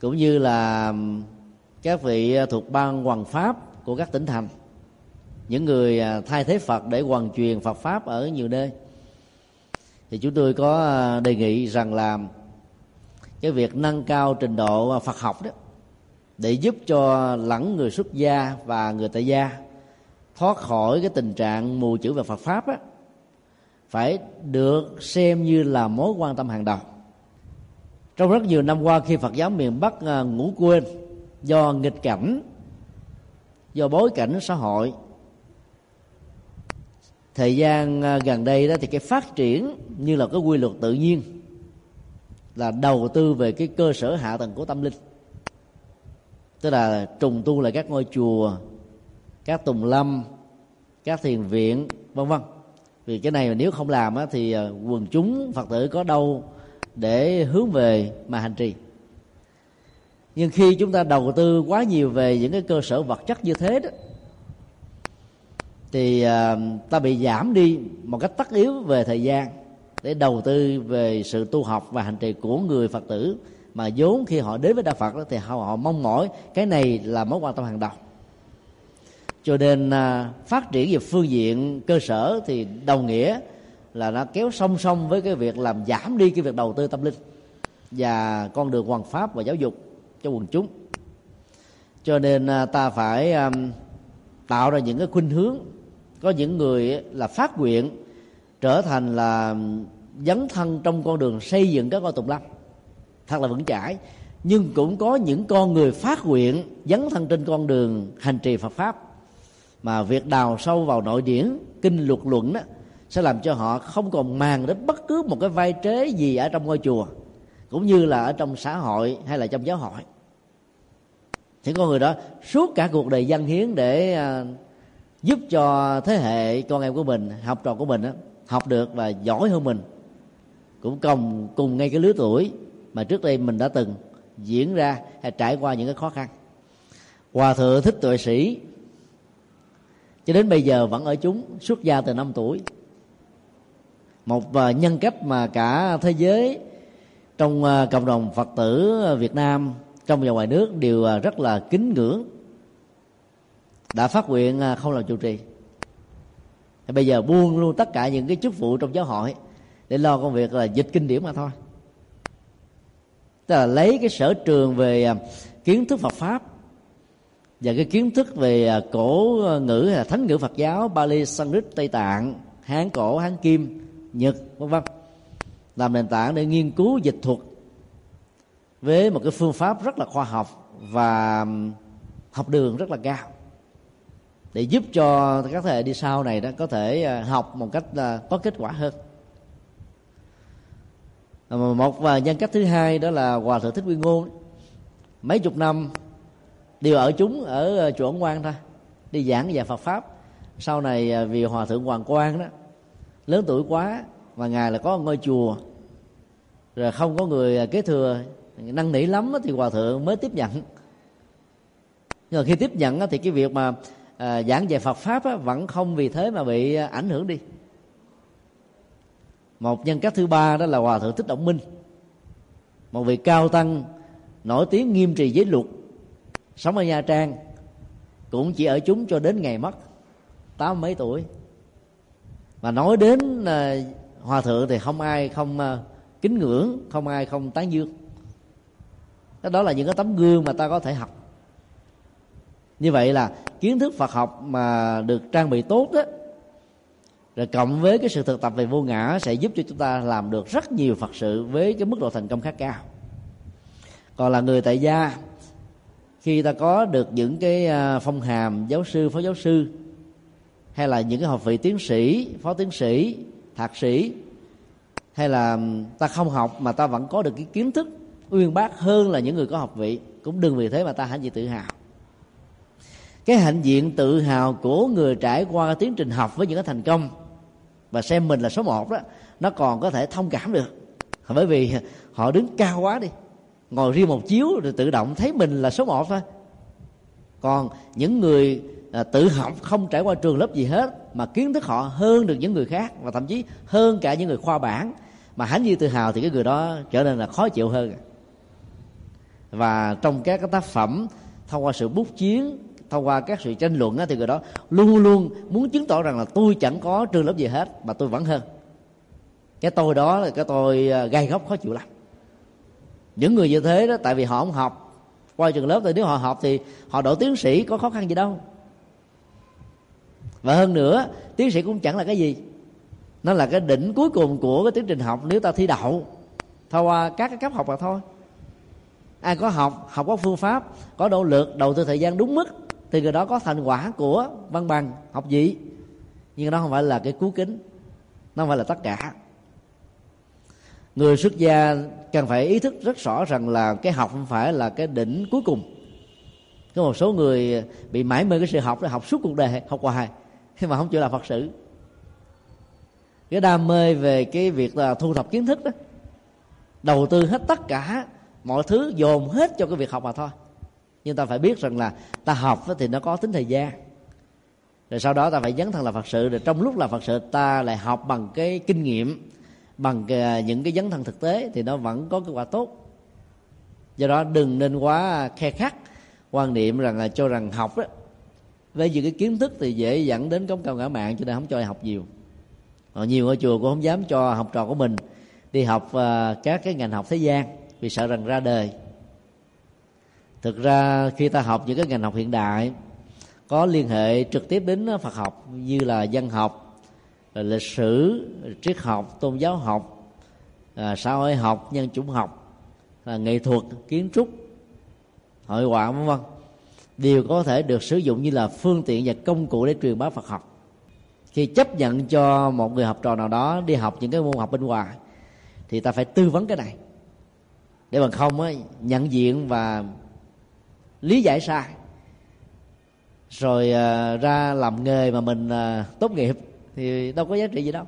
cũng như là các vị thuộc ban hoàng pháp của các tỉnh thành, những người à, thay thế Phật để hoàn truyền Phật pháp ở nhiều nơi. Thì chúng tôi có à, đề nghị rằng là cái việc nâng cao trình độ Phật học đó, để giúp cho lẫn người xuất gia và người tại gia thoát khỏi cái tình trạng mù chữ về Phật pháp á, phải được xem như là mối quan tâm hàng đầu. Trong rất nhiều năm qua khi Phật giáo miền Bắc à, ngủ quên do nghịch cảnh, do bối cảnh xã hội, thời gian à, gần đây đó thì cái phát triển như là cái quy luật tự nhiên là đầu tư về cái cơ sở hạ tầng của tâm linh. Tức là trùng tu lại các ngôi chùa các tùng lâm các thiền viện vân vân. Vì cái này mà nếu không làm á, thì ờ, quần chúng phật tử có đâu để hướng về mà hành trì. Nhưng khi chúng ta đầu tư quá nhiều về những cái cơ sở vật chất như thế đó thì ờ, ta bị giảm đi một cách tất yếu về thời gian để đầu tư về sự tu học và hành trì của người phật tử. Mà vốn khi họ đến với đạo phật đó, thì họ, họ mong mỏi cái này là mối quan tâm hàng đầu cho nên à, phát triển về phương diện cơ sở thì đồng nghĩa là nó kéo song song với cái việc làm giảm đi cái việc đầu tư tâm linh và con đường hoàn pháp và giáo dục cho quần chúng. Cho nên à, ta phải à, tạo ra những cái khuynh hướng có những người là phát nguyện trở thành là dấn thân trong con đường xây dựng các con tùng lâm. Thật là vững chãi. Nhưng cũng có những con người phát nguyện dấn thân trên con đường hành trì Phật pháp mà việc đào sâu vào nội điển kinh luật luận đó sẽ làm cho họ không còn màng đến bất cứ một cái vai trế gì ở trong ngôi chùa cũng như là ở trong xã hội hay là trong giáo hội. Thì con người đó suốt cả cuộc đời dân hiến để à, giúp cho thế hệ con em của mình học trò của mình đó, học được và giỏi hơn mình. Cũng cùng cùng ngay cái lứa tuổi mà trước đây mình đã từng diễn ra hay trải qua những cái khó khăn. Hòa thượng thích tuệ sĩ cho đến bây giờ vẫn ở chúng, xuất gia từ năm tuổi. Một à, nhân cách mà cả thế giới trong à, cộng đồng phật tử việt nam trong và ngoài nước đều à, rất là kính ngưỡng, đã phát nguyện không làm chủ trì. Thì bây giờ buông luôn tất cả những cái chức vụ trong giáo hội để lo công việc là dịch kinh điển mà thôi. Tức là lấy cái sở trường về kiến thức Phật pháp và cái kiến thức về à, cổ à, ngữ hay là thánh ngữ Phật giáo Bali, Sanskrit, Tây Tạng, Hán cổ, Hán kim, Nhật vân vân làm nền tảng để nghiên cứu dịch thuật với một cái phương pháp rất là khoa học và học đường rất là cao để giúp cho các thế hệ đi sau này đó có thể à, học một cách có kết quả hơn. Một và nhân cách thứ hai đó là hòa thượng thích quy ngôn. Mấy chục năm đều ở chúng, ở ờ, chùa ấn quan thôi. Đi giảng về phật pháp. Sau này ờ, vì hòa thượng hoàng quang đó, lớn tuổi quá và ngài là có ngôi chùa. Rồi không có người ờ, kế thừa, năn nỉ lắm thì hòa thượng mới tiếp nhận. Nhưng mà khi tiếp nhận thì cái việc mà giảng về Phật pháp vẫn không vì thế mà bị ảnh hưởng đi. Một nhân cách thứ ba đó là hòa thượng thích động minh. Một vị cao tăng nổi tiếng nghiêm trì giới luật sống ở nha trang cũng chỉ ở chúng cho đến ngày mất tám mấy tuổi. Mà nói đến uh, hòa thượng thì không ai không uh, kính ngưỡng không ai không tán dương. Đó là những cái tấm gương mà ta có thể học. Như vậy là kiến thức Phật học mà được trang bị tốt đó rồi cộng với cái sự thực tập về vô ngã sẽ giúp cho chúng ta làm được rất nhiều Phật sự với cái mức độ thành công khá cao. Còn là người tại gia khi ta có được những cái à, phong hàm giáo sư, phó giáo sư, hay là những cái học vị tiến sĩ, phó tiến sĩ, thạc sĩ, hay là ta không học mà ta vẫn có được cái kiến thức uyên bác hơn là những người có học vị, cũng đừng vì thế mà ta hãnh diện tự hào. Cái hạnh diện tự hào của người trải qua tiến trình học với những cái thành công, và xem mình là số một đó, nó còn có thể thông cảm được. Bởi vì họ đứng cao quá đi ngồi riêng một chiếu rồi tự động thấy mình là số một thôi. Còn những người à, tự học không trải qua trường lớp gì hết mà kiến thức họ hơn được những người khác và thậm chí hơn cả những người khoa bản mà hãnh như tự hào thì cái người đó trở nên là khó chịu hơn. Và trong các cái tác phẩm thông qua sự bút chiến thông qua các sự tranh luận thì người đó luôn luôn muốn chứng tỏ rằng là tôi chẳng có trường lớp gì hết mà tôi vẫn hơn. Cái tôi đó là cái tôi à, gai góc khó chịu lắm những người như thế đó, tại vì họ không học. Qua trường lớp thì nếu họ học thì họ đổ tiến sĩ, có khó khăn gì đâu. Và hơn nữa, tiến sĩ cũng chẳng là cái gì. Nó là cái đỉnh cuối cùng của cái tiến trình học nếu ta thi đậu. Thông qua các cái cấp học mà thôi. Ai có học học có phương pháp, có nỗ lực, đầu tư thời gian đúng mức, thì người đó có thành quả của văn bằng học gì nhưng nó không phải là cái cứu kính. Nó không phải là tất cả người xuất gia cần phải ý thức rất rõ rằng là cái học không phải là cái đỉnh cuối cùng. Có một số người bị mãi mê cái sự học để học suốt cuộc đời, học hoài, nhưng mà không chịu làm phật sự. Cái đam mê về cái việc là thu thập kiến thức đó, đầu tư hết tất cả mọi thứ, dồn hết cho cái việc học mà thôi. Nhưng ta phải biết rằng là ta học thì nó có tính thời gian. Rồi sau đó ta phải dấn thân là phật sự, rồi trong lúc là phật sự ta lại học bằng cái kinh nghiệm bằng à, những cái dấn thân thực tế thì nó vẫn có kết quả tốt. Do đó đừng nên quá khe khắc quan niệm rằng là cho rằng học đó về những cái kiến thức thì dễ dẫn đến cống cao ngã mạng cho nên không cho học nhiều. Họ nhiều ở chùa cũng không dám cho học trò của mình đi học uh, các cái ngành học thế gian vì sợ rằng ra đời. Thực ra khi ta học những cái ngành học hiện đại có liên hệ trực tiếp đến Phật học như là dân học lịch sử triết học tôn giáo học à, xã hội học nhân chủng học à, nghệ thuật kiến trúc hội họa vân vân đều có thể được sử dụng như là phương tiện và công cụ để truyền bá Phật học. Khi chấp nhận cho một người học trò nào đó đi học những cái môn học bên ngoài thì ta phải tư vấn cái này. Để bằng không á, nhận diện và lý giải sai rồi à, ra làm nghề mà mình à, tốt nghiệp thì đâu có giá trị gì đâu.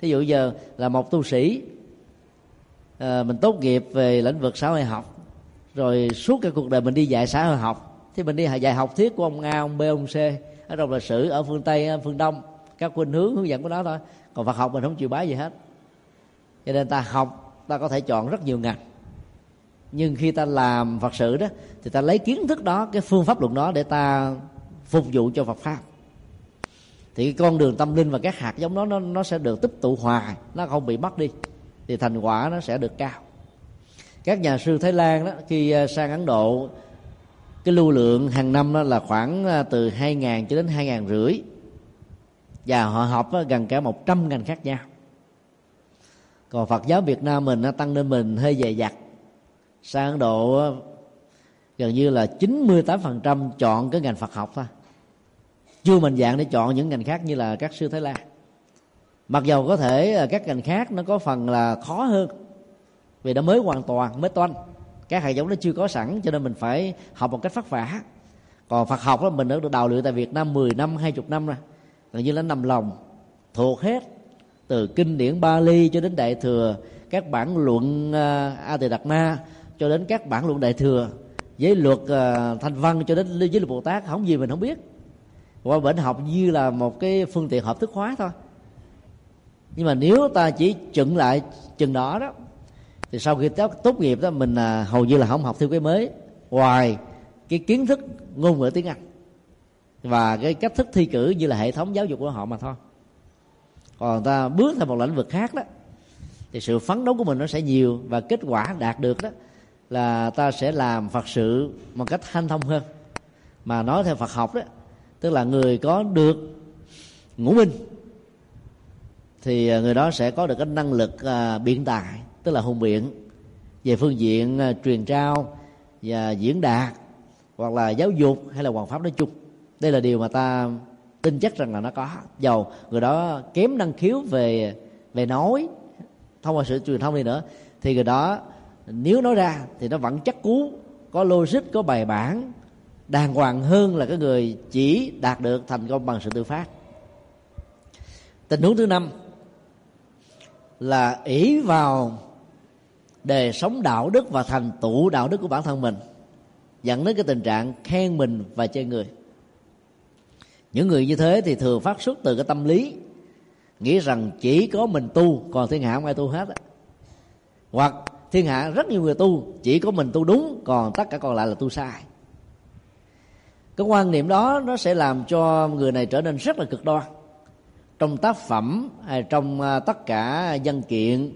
Thí dụ giờ là một tu sĩ à, mình tốt nghiệp về lĩnh vực xã hội học rồi suốt cái cuộc đời mình đi dạy xã hội học thì mình đi dạy học thuyết của ông a ông b ông c ở trong lịch sử ở phương tây phương đông các khuynh hướng hướng dẫn của nó thôi. Còn phật học mình không chịu bái gì hết. Cho nên ta học ta có thể chọn rất nhiều ngành. Nhưng khi ta làm phật sự đó thì ta lấy kiến thức đó cái phương pháp luận đó để ta phục vụ cho phật pháp thì cái con đường tâm linh và các hạt giống đó, nó nó sẽ được tích tụ hòa nó không bị mất đi. Thì thành quả nó sẽ được cao. Các nhà sư thái lan đó, khi à, sang ấn độ, cái lưu lượng hàng năm đó là khoảng à, từ 2.000 cho đến 2.000 rưỡi. Và họ học gần cả 100 ngành khác nhau. Còn Phật giáo Việt Nam mình nó tăng lên mình hơi dày dặt. Sang Ấn Độ gần như là 98% chọn cái ngành Phật học thôi chưa mạnh dạng để chọn những ngành khác như là các sư Thái Lan mặc dầu có thể ờ, các ngành khác nó có phần là khó hơn vì nó mới hoàn toàn mới toanh. Các hạt giống nó chưa có sẵn cho nên mình phải học một cách phát vả. Còn Phật học đó mình đã được đào luyện tại Việt Nam 10 năm 20 năm rồi. Gần như là nằm lòng thuộc hết từ kinh điển Bali cho đến đại thừa các bản luận uh, A Tỳ Đạt Ma cho đến các bản luận đại thừa với luật uh, thanh văn cho đến với luật Bồ Tát không gì mình không biết qua bệnh học như là một cái phương tiện hợp thức hóa thôi. Nhưng mà nếu ta chỉ chừng lại chừng đó đó thì sau khi tốt, tốt nghiệp đó mình à, hầu như là không học thêm cái mới ngoài cái kiến thức ngôn ngữ tiếng anh và cái cách thức thi cử như là hệ thống giáo dục của họ mà thôi. Còn ta bước theo một lĩnh vực khác đó thì sự phấn đấu của mình nó sẽ nhiều và kết quả đạt được đó là ta sẽ làm phật sự một cách hanh thông hơn. Mà nói theo phật học đó tức là người có được ngũ minh thì à, người đó sẽ có được cái năng lực à, biện tài tức là hùng biện về phương diện à, truyền trao và diễn đạt hoặc là giáo dục hay là hoàng pháp nói chung. Đây là điều mà ta tin chắc rằng là nó có. Dầu người đó kém năng khiếu về về nói thông qua sự truyền thông đi nữa thì người đó nếu nói ra thì nó vẫn chắc cú có logic có bài bản đàng hoàng hơn là cái người chỉ đạt được thành công bằng sự tự phát. Tình huống thứ năm là ỷ vào đề sống đạo đức và thành tựu đạo đức của bản thân mình, dẫn đến cái tình trạng khen mình và chê người. Những người như thế thì thường phát xuất từ cái tâm lý, nghĩ rằng chỉ có mình tu, còn thiên hạ không ai tu hết hoặc thiên hạ rất nhiều người tu, chỉ có mình tu đúng, còn tất cả còn lại là tu sai cái quan niệm đó nó sẽ làm cho người này trở nên rất là cực đoan. Trong tác phẩm hay trong à, tất cả văn kiện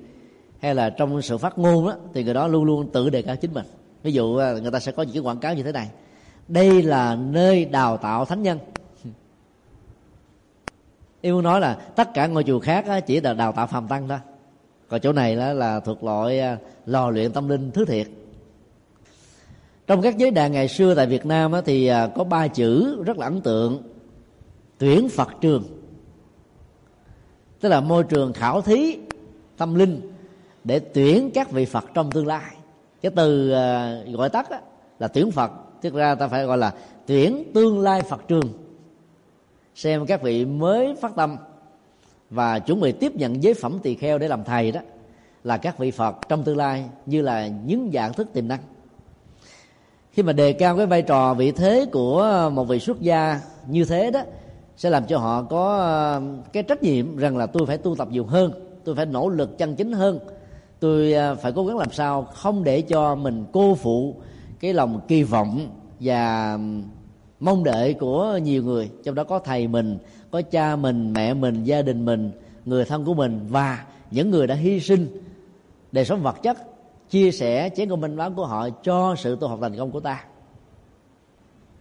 hay là trong sự phát ngôn đó thì người đó luôn luôn tự đề cao chính mình. Ví dụ à, người ta sẽ có những cái quảng cáo như thế này. Đây là nơi đào tạo thánh nhân. Yêu nói là tất cả ngôi chùa khác chỉ là đào tạo phàm tăng thôi. Còn chỗ này là, là thuộc loại lò luyện tâm linh thứ thiệt trong các giới đàn ngày xưa tại Việt Nam thì à, có ba chữ rất là ấn tượng. Tuyển Phật trường. Tức là môi trường khảo thí, tâm linh để tuyển các vị Phật trong tương lai. Cái từ à, gọi tắt là tuyển Phật. Thực ra ta phải gọi là tuyển tương lai Phật trường. Xem các vị mới phát tâm và chuẩn bị tiếp nhận giới phẩm tỳ kheo để làm thầy đó, là các vị phật trong tương lai như là những dạng thức tiềm năng khi mà đề cao cái vai trò, vị thế của một vị xuất gia như thế đó, sẽ làm cho họ có ờ, cái trách nhiệm rằng là tôi phải tu tập nhiều hơn, tôi phải nỗ lực chân chính hơn. Tôi ờ, phải cố gắng làm sao không để cho mình cô phụ cái lòng kỳ vọng và mong đợi của nhiều người. Trong đó có thầy mình, có cha mình, mẹ mình, gia đình mình, người thân của mình và những người đã hy sinh, đời sống vật chất chia sẻ chén công minh báo của họ cho sự tu học thành công của ta.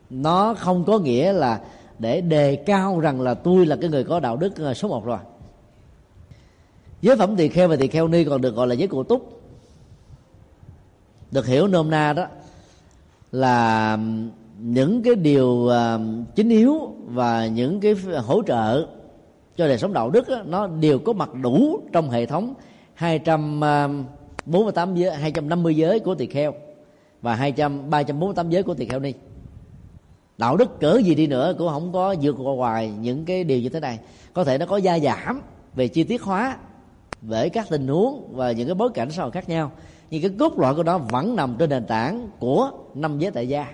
Nó không có nghĩa là để đề cao rằng là tôi là cái người có đạo đức số một rồi. Giới phẩm tỳ kheo và tỳ kheo ni còn được gọi là giới cụ túc. Được hiểu nôm na đó là những cái điều à, chính yếu và những cái hỗ trợ cho đời sống đạo đức đó, nó đều có mặt đủ trong hệ thống à, 248 giới 250 giới của tỳ kheo và 200 348 giới của tỳ kheo ni. Đạo đức cỡ gì đi nữa cũng không có vượt qua ngoài những cái điều như thế này. Có thể nó có gia giảm về chi tiết hóa về các tình huống và những cái bối cảnh xã hội khác nhau, nhưng cái cốt lõi của nó vẫn nằm trên nền tảng của năm giới tại gia.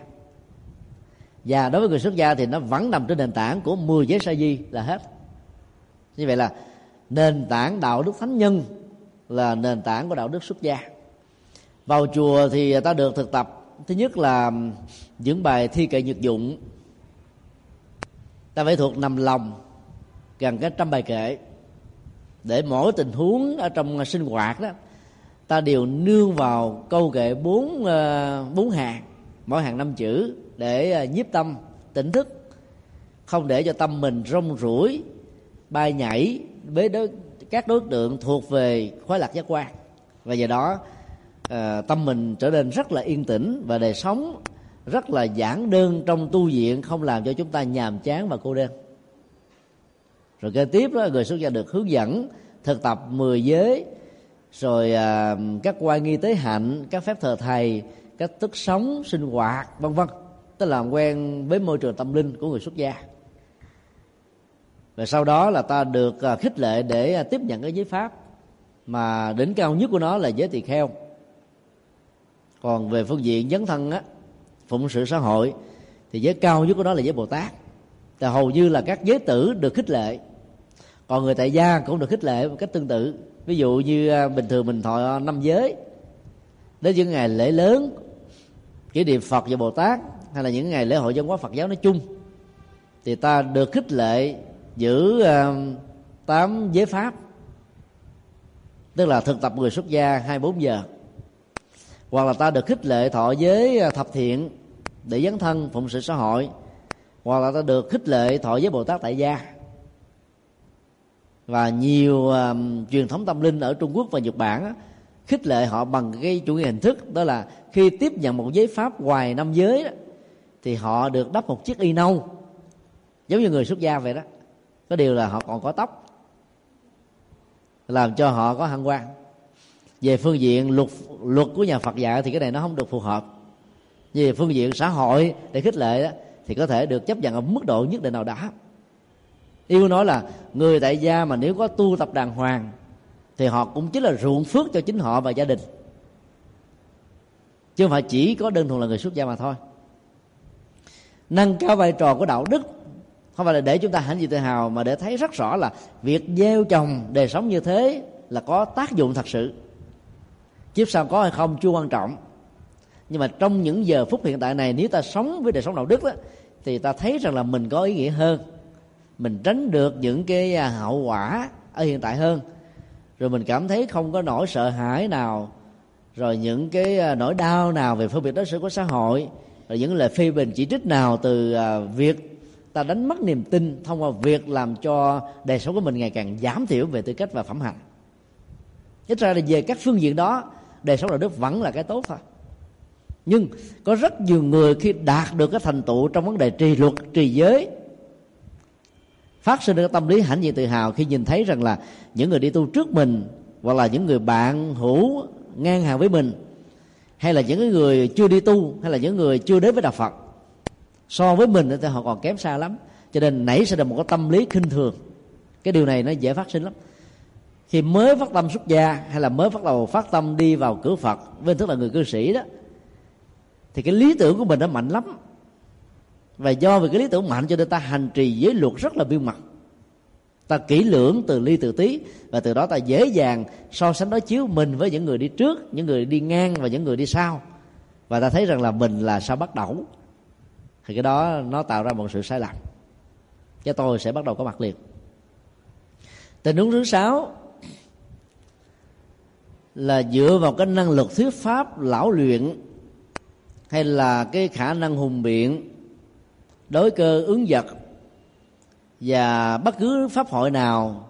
Và đối với người xuất gia thì nó vẫn nằm trên nền tảng của 10 giới sa di là hết. Như vậy là nền tảng đạo đức thánh nhân là nền tảng của đạo đức xuất gia. Vào chùa thì ta được thực tập thứ nhất là những bài thi kệ nhật dụng. Ta phải thuộc nằm lòng gần cái trăm bài kệ. Để mỗi tình huống ở trong sinh hoạt đó ta đều nương vào câu kệ bốn ờ, bốn hàng mỗi hàng năm chữ để ờ, nhiếp tâm tỉnh thức. Không để cho tâm mình rong rủi bay nhảy với đối, các đối tượng thuộc về khoái lạc giác quan. Và do đó à, tâm mình trở nên rất là yên tĩnh và đời sống rất là giản đơn trong tu viện không làm cho chúng ta nhàm chán và cô đơn. Rồi kế tiếp đó người xuất gia được hướng dẫn thực tập 10 giới rồi à, các quan nghi tế hạnh các phép thờ thầy các thức sống sinh hoạt vân vân. Tức là làm quen với môi trường tâm linh của người xuất gia và sau đó là ta được à, khích lệ để à, tiếp nhận cái giới pháp mà đỉnh cao nhất của nó là giới tỳ kheo. Còn về phương diện dấn thân á, phụng sự xã hội, thì giới cao nhất của nó là giới bồ tát. Thì hầu như là các giới tử được khích lệ. Còn người tại gia cũng được khích lệ một cách tương tự. Ví dụ như à, bình thường mình thọ năm giới, đến những ngày lễ lớn, kỷ niệm phật và bồ tát, hay là những ngày lễ hội dân hóa phật giáo nói chung, thì ta được khích lệ giữ uh, tám giới pháp tức là thực tập người xuất gia 24 giờ. Hoặc là ta được khích lệ thọ giới ờ, thập thiện để dấn thân phụng sự xã hội. Hoặc là ta được khích lệ thọ giới bồ tát tại gia. Và nhiều um, truyền thống tâm linh ở trung quốc và nhật bản á, khích lệ họ bằng cái chủ nghĩa hình thức đó là khi tiếp nhận một giấy pháp ngoài năm giới đó, thì họ được đắp một chiếc y nâu giống như người xuất gia vậy đó có điều là họ còn có tóc, làm cho họ có hăng quan về phương diện luật luật của nhà Phật dạy thì cái này nó không được phù hợp. Về phương diện xã hội để khích lệ đó thì có thể được chấp nhận ở mức độ nhất định nào đó yêu nói là người tại gia mà nếu có tu tập đàng hoàng thì họ cũng chính là ruộng phước cho chính họ và gia đình. Chứ không phải chỉ có đơn thuần là người xuất gia mà thôi. Nâng cao vai trò của đạo đức không phải là để chúng ta hãnh diện tự hào mà để thấy rất rõ là việc gieo trồng đời sống như thế là có tác dụng thật sự. Kiếp sau có hay không chưa quan trọng. Nhưng mà trong những giờ phút hiện tại này nếu ta sống với đời sống đạo đức đó, thì ta thấy rằng là mình có ý nghĩa hơn. Mình tránh được những cái à, hậu quả ở hiện tại hơn. Rồi mình cảm thấy không có nỗi sợ hãi nào. Rồi những cái à, nỗi đau nào về phân biệt đối xử của xã hội. Rồi những lời phê bình chỉ trích nào từ à, việc ta đánh mất niềm tin thông qua việc làm cho đời sống của mình ngày càng giảm thiểu về tư cách và phẩm hạnh. Ít ra là về các phương diện đó, đời sống đạo đức vẫn là cái tốt thôi. Nhưng có rất nhiều người khi đạt được cái thành tựu trong vấn đề trì luật, trì giới, phát sinh được tâm lý hãnh diện tự hào khi nhìn thấy rằng là những người đi tu trước mình hoặc là những người bạn hữu ngang hàng với mình, hay là những người chưa đi tu, hay là những người chưa đến với đạo phật so với mình thì họ còn kém xa lắm. Cho nên nảy sẽ là một cái tâm lý khinh thường. Cái điều này nó dễ phát sinh lắm. Khi mới phát tâm xuất gia hay là mới bắt đầu phát tâm đi vào cửa phật, với thức là người cư sĩ đó, thì cái lý tưởng của mình nó mạnh lắm. Và do vì cái lý tưởng mạnh cho nên ta hành trì giới luật rất là biêu mặt. Ta kỹ lưỡng từ ly từ tí, và từ đó ta dễ dàng so sánh đối chiếu mình với những người đi trước, những người đi ngang và những người đi sau. Và ta thấy rằng là mình là sao bắt đầu thì cái đó nó tạo ra một sự sai lầm. Cho tôi sẽ bắt đầu có mặt liền. Tình huống thứ sáu là dựa vào cái năng lực thuyết pháp, lão luyện, hay là cái khả năng hùng biện, đối cơ, ứng vật, và bất cứ pháp hội nào,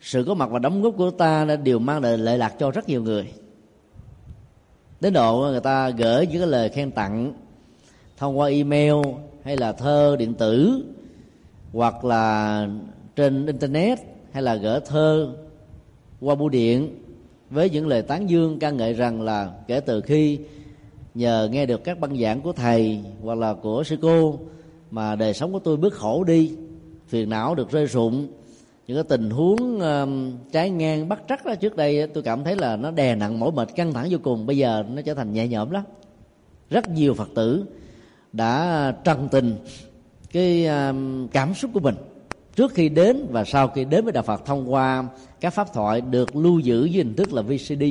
sự có mặt và đóng góp của ta đã đều mang lại lệ lạc cho rất nhiều người. Đến độ người ta gửi những cái lời khen tặng thông qua email hay là thơ điện tử hoặc là trên internet hay là gửi thơ qua bưu điện với những lời tán dương ca ngợi rằng là kể từ khi nhờ nghe được các băng giảng của thầy hoặc là của sư cô mà đời sống của tôi bớt khổ đi phiền não được rơi rụng. Những cái tình huống um, trái ngang bắt trắc đó trước đây tôi cảm thấy là nó đè nặng mỏi mệt căng thẳng vô cùng. Bây giờ nó trở thành nhẹ nhõm lắm. Rất nhiều phật tử đã trần tình cái à, cảm xúc của mình. Trước khi đến và sau khi đến với đạo Phật thông qua các pháp thoại được lưu giữ dưới hình thức là VCD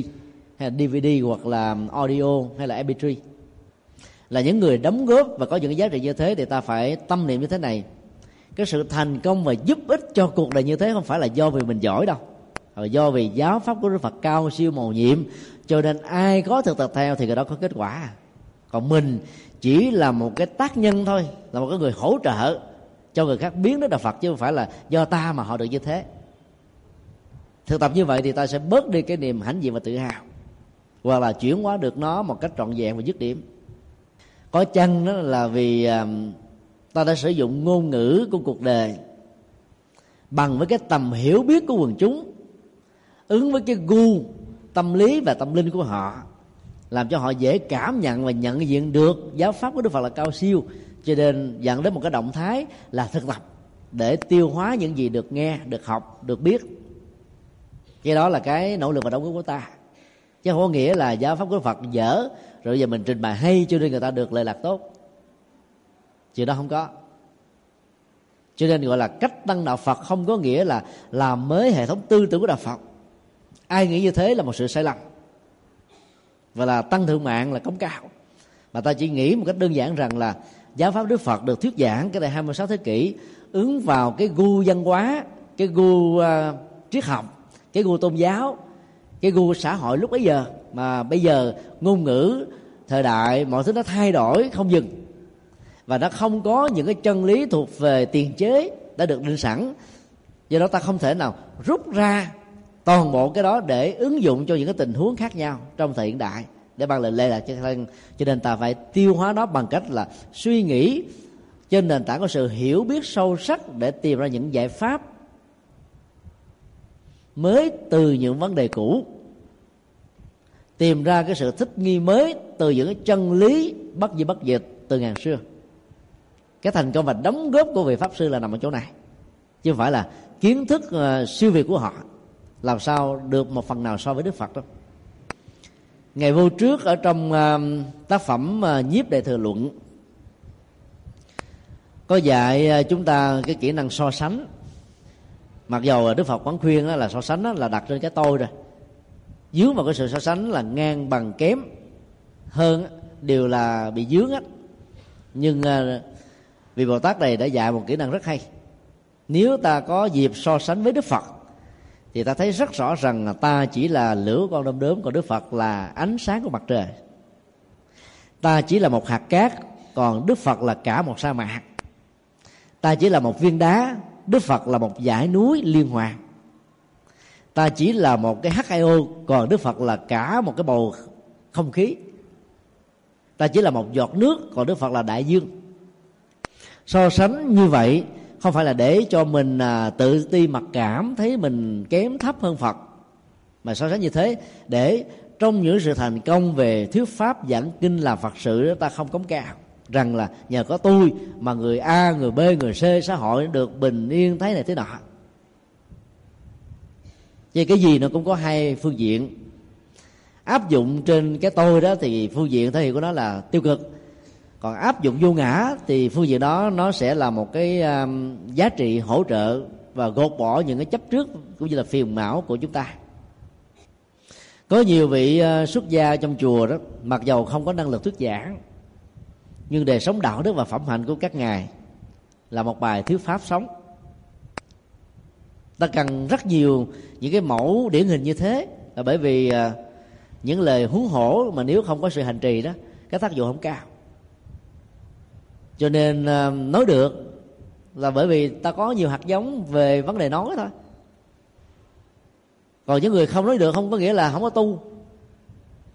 hay là DVD hoặc là audio hay là MP3 là những người đóng góp và có những giá trị như thế thì ta phải tâm niệm như thế này. Cái sự thành công và giúp ích cho cuộc đời như thế không phải là do vì mình giỏi đâu, mà do vì giáo pháp của Đức Phật cao siêu màu nhiệm. Cho nên ai có thực tập theo thì người đó có kết quả. Còn mình chỉ là một cái tác nhân thôi, là một cái người hỗ trợ cho người khác biến đến đạo Phật, chứ không phải là do ta mà họ được như thế. Thực tập như vậy thì ta sẽ bớt đi cái niềm hãnh diện và tự hào, hoặc là chuyển hóa được nó một cách trọn vẹn và dứt điểm. Có chăng đó là vì um, ta đã sử dụng ngôn ngữ của cuộc đời bằng với cái tầm hiểu biết của quần chúng, ứng với cái gu tâm lý và tâm linh của họ làm cho họ dễ cảm nhận và nhận diện được giáo pháp của đức phật là cao siêu. Cho nên dẫn đến một cái động thái là thực tập để tiêu hóa những gì được nghe, được học, được biết. Cái đó là cái nỗ lực và đóng góp của ta. Chứ không có nghĩa là giáo pháp của phật dở, rồi giờ mình trình bày hay cho nên người ta được lợi lạc tốt. Chuyện đó không có. Cho nên gọi là cách tăng đạo phật không có nghĩa là làm mới hệ thống tư tưởng của đạo phật. Ai nghĩ như thế là một sự sai lầm và là tăng thượng mạng là cống cao. Mà ta chỉ nghĩ một cách đơn giản rằng là giáo pháp đức phật được thuyết giảng cái này 26 thế kỷ ứng vào cái gu văn hóa cái gu uh, triết học cái gu tôn giáo cái gu xã hội lúc bấy giờ. Mà bây giờ ngôn ngữ thời đại mọi thứ nó thay đổi không dừng. Và nó không có những cái chân lý thuộc về tiền chế đã được định sẵn. Do đó ta không thể nào rút ra toàn bộ cái đó để ứng dụng cho những cái tình huống khác nhau trong thời hiện đại để ban lệnh lệ là cho nên cho nên ta phải tiêu hóa nó bằng cách là suy nghĩ trên nền tảng của sự hiểu biết sâu sắc để tìm ra những giải pháp mới từ những vấn đề cũ. Tìm ra cái sự thích nghi mới từ những cái chân lý bất di bất diệt từ ngàn xưa. Cái thành công và đóng góp của vị pháp sư là nằm ở chỗ này chứ không phải là kiến thức uh, siêu việt của họ làm sao được một phần nào so với đức phật đâu. Ngày vô trước ở trong uh, tác phẩm uh, nhiếp đệ thừa luận có dạy uh, chúng ta cái kỹ năng so sánh. Mặc dầu đức phật quán khuyên đó là so sánh đó là đặt trên cái tôi rồi. Dướng vào cái sự so sánh là ngang bằng kém hơn đều là bị dướng á. Nhưng vị bồ tát này đã dạy một kỹ năng rất hay. Nếu ta có dịp so sánh với đức phật thì ta thấy rất rõ rằng ta chỉ là lửa con đom đóm, còn đức phật là ánh sáng của mặt trời. Ta chỉ là một hạt cát, còn đức phật là cả một sa mạc. Ta chỉ là một viên đá, đức phật là một dãy núi liên hoàn ta chỉ là một cái H2O còn Đức Phật là cả một cái bầu không khí. Ta chỉ là một giọt nước, còn Đức Phật là đại dương. So sánh như vậy không phải là để cho mình à, tự ti mặc cảm thấy mình kém thấp hơn phật mà so sánh như thế để trong những sự thành công về thuyết pháp giảng kinh làm phật sự ta không cống cao. Rằng là nhờ có tôi mà người a người b người c xã hội được bình yên thế này thế nọ. Vậy cái gì nó cũng có hai phương diện. Áp dụng trên cái tôi đó thì phương diện thể hiện của nó là tiêu cực còn áp dụng vô ngã thì phương diện đó nó sẽ là một cái um, giá trị hỗ trợ và gột bỏ những cái chấp trước cũng như là phiền não của chúng ta. Có nhiều vị uh, xuất gia trong chùa đó mặc dầu không có năng lực thuyết giảng nhưng đời sống đạo đức và phẩm hạnh của các ngài là một bài thuyết pháp sống. Ta cần rất nhiều những cái mẫu điển hình như thế. Là bởi vì uh, những lời huống hổ mà nếu không có sự hành trì đó cái tác dụng không cao cho nên ờ, nói được là bởi vì ta có nhiều hạt giống về vấn đề nói thôi. Còn những người không nói được không có nghĩa là không có tu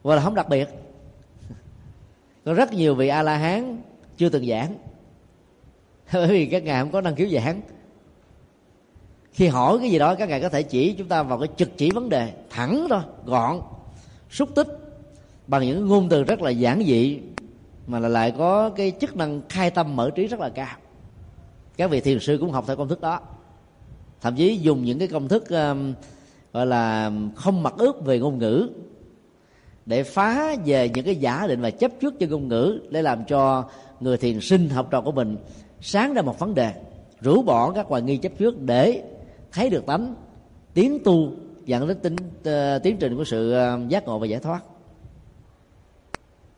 hoặc là không đặc biệt. Có rất nhiều vị a la hán chưa từng giảng. Bởi vì các ngài không có năng khiếu giảng. Khi hỏi cái gì đó, các ngài có thể chỉ chúng ta vào cái trực chỉ vấn đề thẳng thôi, gọn, xúc tích bằng những ngôn từ rất là giản dị mà là lại có cái chức năng khai tâm mở trí rất là cao. Các vị thiền sư cũng học theo công thức đó. Thậm chí dùng những cái công thức um, gọi là um, không mặc ước về ngôn ngữ để phá về những cái giả định và chấp trước cho ngôn ngữ để làm cho người thiền sinh học trò của mình sáng ra một vấn đề. Rũ bỏ các hoài nghi chấp trước để thấy được tánh tiến tu dẫn đến tính, uh, tiến trình của sự uh, giác ngộ và giải thoát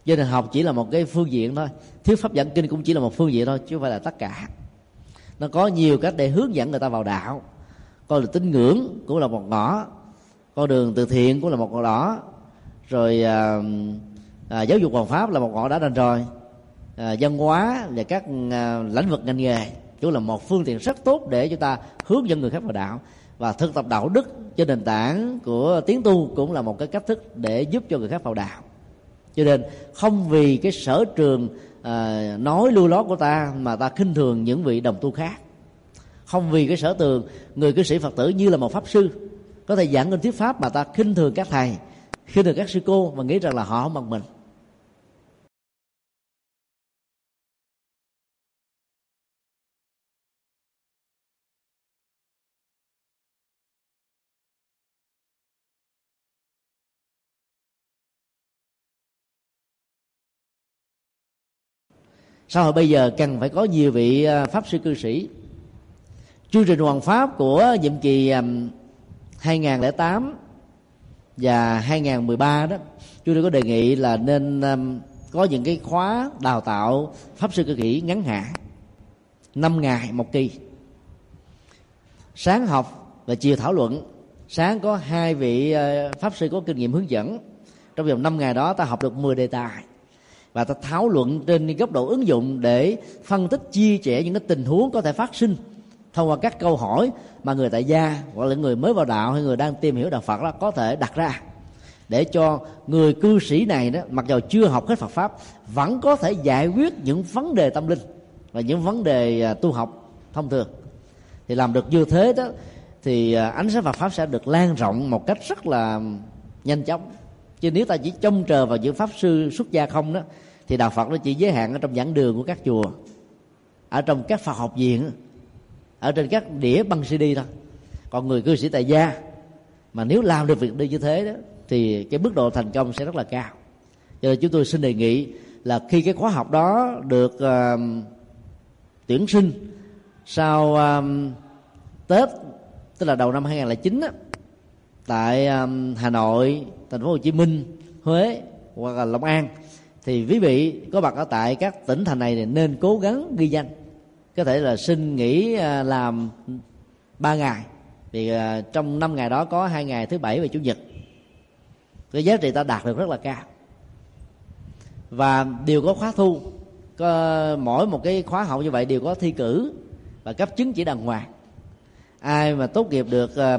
cho nên học chỉ là một cái phương diện thôi. Thuyết pháp giảng kinh cũng chỉ là một phương diện thôi chứ không phải là tất cả. Nó có nhiều cách để hướng dẫn người ta vào đạo. Con đường tín ngưỡng cũng là một ngõ. Con đường từ thiện cũng là một ngõ đỏ rồi à, à, giáo dục hoàng pháp là một ngõ đã đành rồi. À, văn hóa và các à, lĩnh vực ngành nghề cũng là một phương tiện rất tốt để chúng ta hướng dẫn người khác vào đạo. Và thực tập đạo đức trên nền tảng của tiến tu cũng là một cái cách thức để giúp cho người khác vào đạo cho nên không vì cái sở trường à, nói lưu lót của ta mà ta khinh thường những vị đồng tu khác. Không vì cái sở trường người cư sĩ phật tử như là một pháp sư. Có thể giảng kinh thuyết pháp mà ta khinh thường các thầy khinh thường các sư cô và nghĩ rằng là họ không bằng mình. Xã hội bây giờ cần phải có nhiều vị à, pháp sư cư sĩ? Chương trình hoàng pháp của nhiệm kỳ 2008 và 2013 đó, chúng tôi có đề nghị là nên có những cái khóa đào tạo pháp sư cư sĩ ngắn hạn, năm ngày một kỳ. Sáng học và chiều thảo luận. Sáng có hai vị à, pháp sư có kinh nghiệm hướng dẫn. Trong vòng 5 ngày đó ta học được 10 đề tài và ta thảo luận trên góc độ ứng dụng để phân tích, chia sẻ những cái tình huống có thể phát sinh. Thông qua các câu hỏi mà người tại gia, hoặc là người mới vào đạo, hay người đang tìm hiểu đạo Phật đó, có thể đặt ra. Để cho người cư sĩ này đó, mặc dù chưa học hết Phật pháp, vẫn có thể giải quyết những vấn đề tâm linh và những vấn đề à, tu học thông thường. Thì làm được như thế đó, thì à, ánh sáng Phật pháp sẽ được lan rộng một cách rất là nhanh chóng. Chứ nếu ta chỉ trông chờ vào những pháp sư xuất gia không đó thì đạo Phật nó chỉ giới hạn ở trong giảng đường của các chùa. Ở trong các Phật học viện. Ở trên các đĩa băng CD thôi. Còn người cư sĩ tại gia mà nếu làm được việc đi như thế đó thì cái mức độ thành công sẽ rất là cao. Cho nên chúng tôi xin đề nghị là khi cái khóa học đó được uh, tuyển sinh sau um, Tết tức là đầu năm 2009 á, tại um, Hà Nội, thành phố Hồ Chí Minh, Huế hoặc là Long An thì quý vị có mặt ở tại các tỉnh thành này thì nên cố gắng ghi danh. Có thể là xin nghỉ à, làm ba ngày. Thì à, trong năm ngày đó có hai ngày thứ bảy và chủ nhật. Cái giá trị ta đạt được rất là cao. Và đều có khóa thu. Có, mỗi một cái khóa học như vậy đều có thi cử và cấp chứng chỉ đàng hoàng. Ai mà tốt nghiệp được à,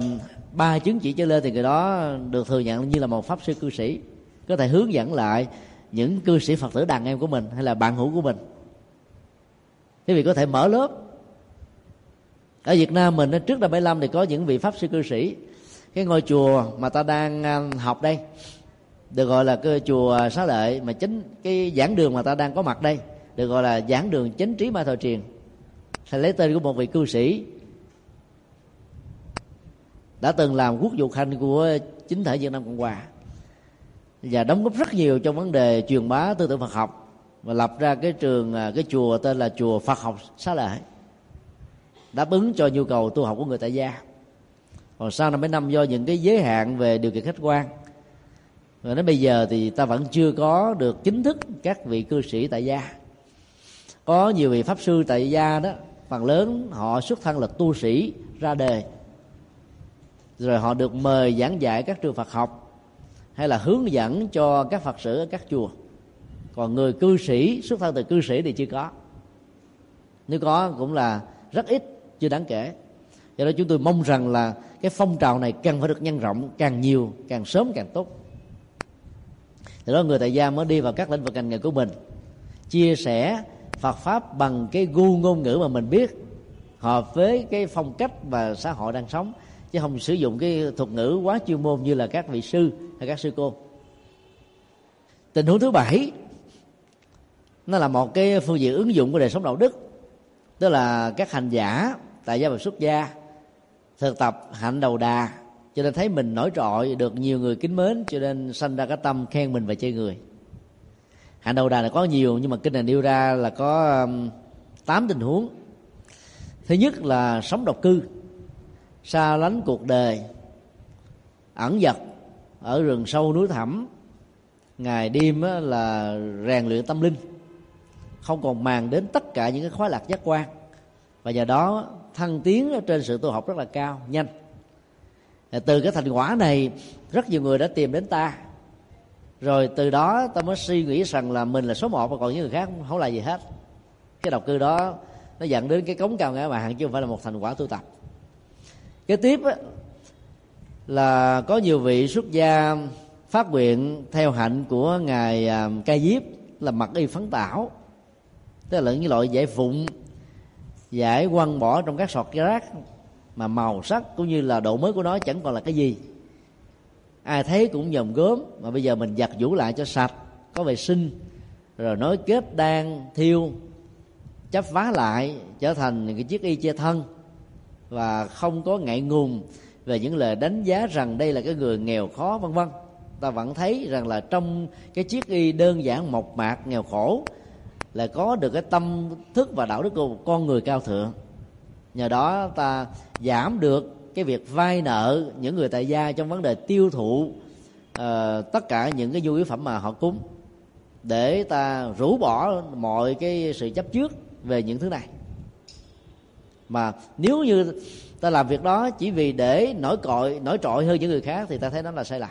ba chứng chỉ trở lên thì người đó được thừa nhận như là một pháp sư cư sĩ. Có thể hướng dẫn lại những cư sĩ phật tử đàn em của mình hay là bạn hữu của mình. Quý vị có thể mở lớp. Ở Việt Nam mình trước năm 75 thì có những vị pháp sư cư sĩ. Cái ngôi chùa mà ta đang à, học đây, được gọi là cái chùa xá lợi mà chính cái giảng đường mà ta đang có mặt đây, được gọi là giảng đường chánh trí ma thời truyền sẽ lấy tên của một vị cư sĩ đã từng làm quốc vụ khanh của chính thể Việt Nam Cộng Hòa và đóng góp rất nhiều trong vấn đề truyền bá tư tưởng Phật học. Và lập ra cái trường à, cái chùa tên là chùa Phật học xá lợi đáp ứng cho nhu cầu tu học của người tại gia. Còn sau năm mấy năm, do những cái giới hạn về điều kiện khách quan và đến bây giờ thì ta vẫn chưa có được chính thức các vị cư sĩ tại gia. Có nhiều vị pháp sư tại gia đó, phần lớn họ xuất thân là tu sĩ ra đề. Rồi họ được mời giảng dạy các trường Phật học hay là hướng dẫn cho các Phật tử ở các chùa? Còn người cư sĩ, xuất thân từ cư sĩ thì chưa có. Nếu có cũng là rất ít, chưa đáng kể. Do đó chúng tôi mong rằng là cái phong trào này cần phải được nhân rộng càng nhiều, càng sớm càng tốt. Từ đó người tại gia mới đi vào các lĩnh vực ngành nghề của mình, chia sẻ Phật pháp bằng cái gu ngôn ngữ mà mình biết, hợp với cái phong cách và xã hội đang sống. Chứ không sử dụng cái thuật ngữ quá chuyên môn như là các vị sư hay các sư cô. Tình huống thứ bảy nó là một cái phương diện ứng dụng của đời sống đạo đức. Tức là các hành giả tại gia và xuất gia thực tập hạnh đầu đà cho nên thấy mình nổi trội được nhiều người kính mến cho nên sanh ra cái tâm khen mình và chê người. Hạnh đầu đà là có nhiều nhưng mà kinh này nêu ra là có um, tám tình huống. Thứ nhất là sống độc cư xa lánh cuộc đời ẩn dật ở rừng sâu núi thẳm, ngày đêm là rèn luyện tâm linh. Không còn màng đến tất cả những cái khóa lạc giác quan. Và nhờ đó, thăng tiến trên sự tu học rất là cao, nhanh. Từ cái thành quả này, rất nhiều người đã tìm đến ta. Rồi từ đó, ta mới suy nghĩ rằng là mình là số một và còn những người khác không là gì hết. Cái độc cư đó, nó dẫn đến cái cống cao ngã mạng chứ không phải là một thành quả tu tập. Kế tiếp là có nhiều vị xuất gia phát nguyện theo hạnh của ngài à, ca diếp là mặc y phấn tảo. Tức là những loại giải phụng, giải quăng bỏ trong các sọt rác mà màu sắc cũng như là độ mới của nó chẳng còn là cái gì. Ai thấy cũng nhòm gớm, mà bây giờ mình giặt vũ lại cho sạch, có vệ sinh, rồi nối kết đan, thiêu, chấp vá lại, trở thành cái chiếc y che thân và không có ngại ngùng về những lời đánh giá rằng đây là cái người nghèo khó vân vân. Ta vẫn thấy rằng là trong cái chiếc y đơn giản mộc mạc nghèo khổ là có được cái tâm thức và đạo đức của một con người cao thượng. Nhờ đó ta giảm được cái việc vay nợ những người tại gia trong vấn đề tiêu thụ uh, tất cả những cái nhu yếu phẩm mà họ cúng để ta rũ bỏ mọi cái sự chấp trước về những thứ này. Mà nếu như ta làm việc đó chỉ vì để nổi cội nổi trội hơn những người khác thì ta thấy đó là sai lầm.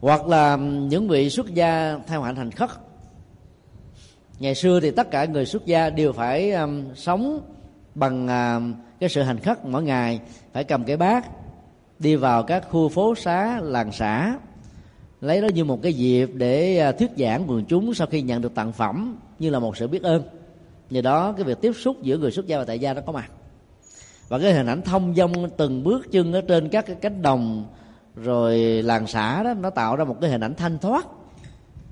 Hoặc là những vị xuất gia theo hạnh hành khất. Ngày xưa thì tất cả người xuất gia đều phải um, sống bằng uh, cái sự hành khất mỗi ngày phải cầm cái bát đi vào các khu phố xá làng xã lấy đó như một cái dịp để uh, thuyết giảng quần chúng sau khi nhận được tặng phẩm như là một sự biết ơn. Nhờ đó cái việc tiếp xúc giữa người xuất gia và tại gia nó có mặt và cái hình ảnh thông dong từng bước chân ở trên các cái cánh đồng rồi làng xã đó nó tạo ra một cái hình ảnh thanh thoát.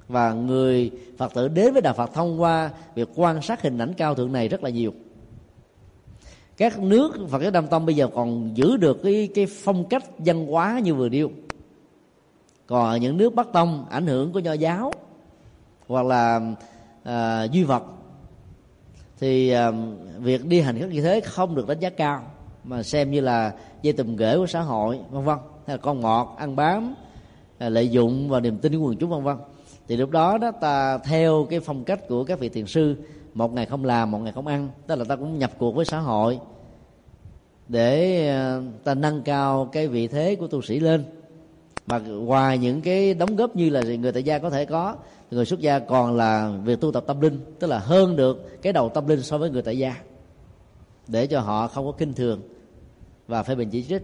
Và người phật tử đến với đạo phật thông qua việc quan sát hình ảnh cao thượng này rất là nhiều. Các nước và cái nam tông bây giờ còn giữ được cái cái phong cách văn hóa như vừa điêu còn ở những nước bắc tông ảnh hưởng của nho giáo hoặc là à, duy vật thì việc đi hành khất như thế không được đánh giá cao, mà xem như là dây tùm ghế của xã hội, vân vân. Hay là con mọt ăn bám à, lợi dụng và niềm tin của quần chúng, vân vân. Thì lúc đó đó ta, theo cái phong cách của các vị thiền sư, một ngày không làm, một ngày không ăn, tức là ta cũng nhập cuộc với xã hội để ờ, ta nâng cao cái vị thế của tu sĩ lên. Và ngoài những cái đóng góp như là người tại gia có thể có người xuất gia còn là việc tu tập tâm linh tức là hơn được cái đầu tâm linh so với người tại gia để cho họ không có kinh thường và phải bình chỉ trích.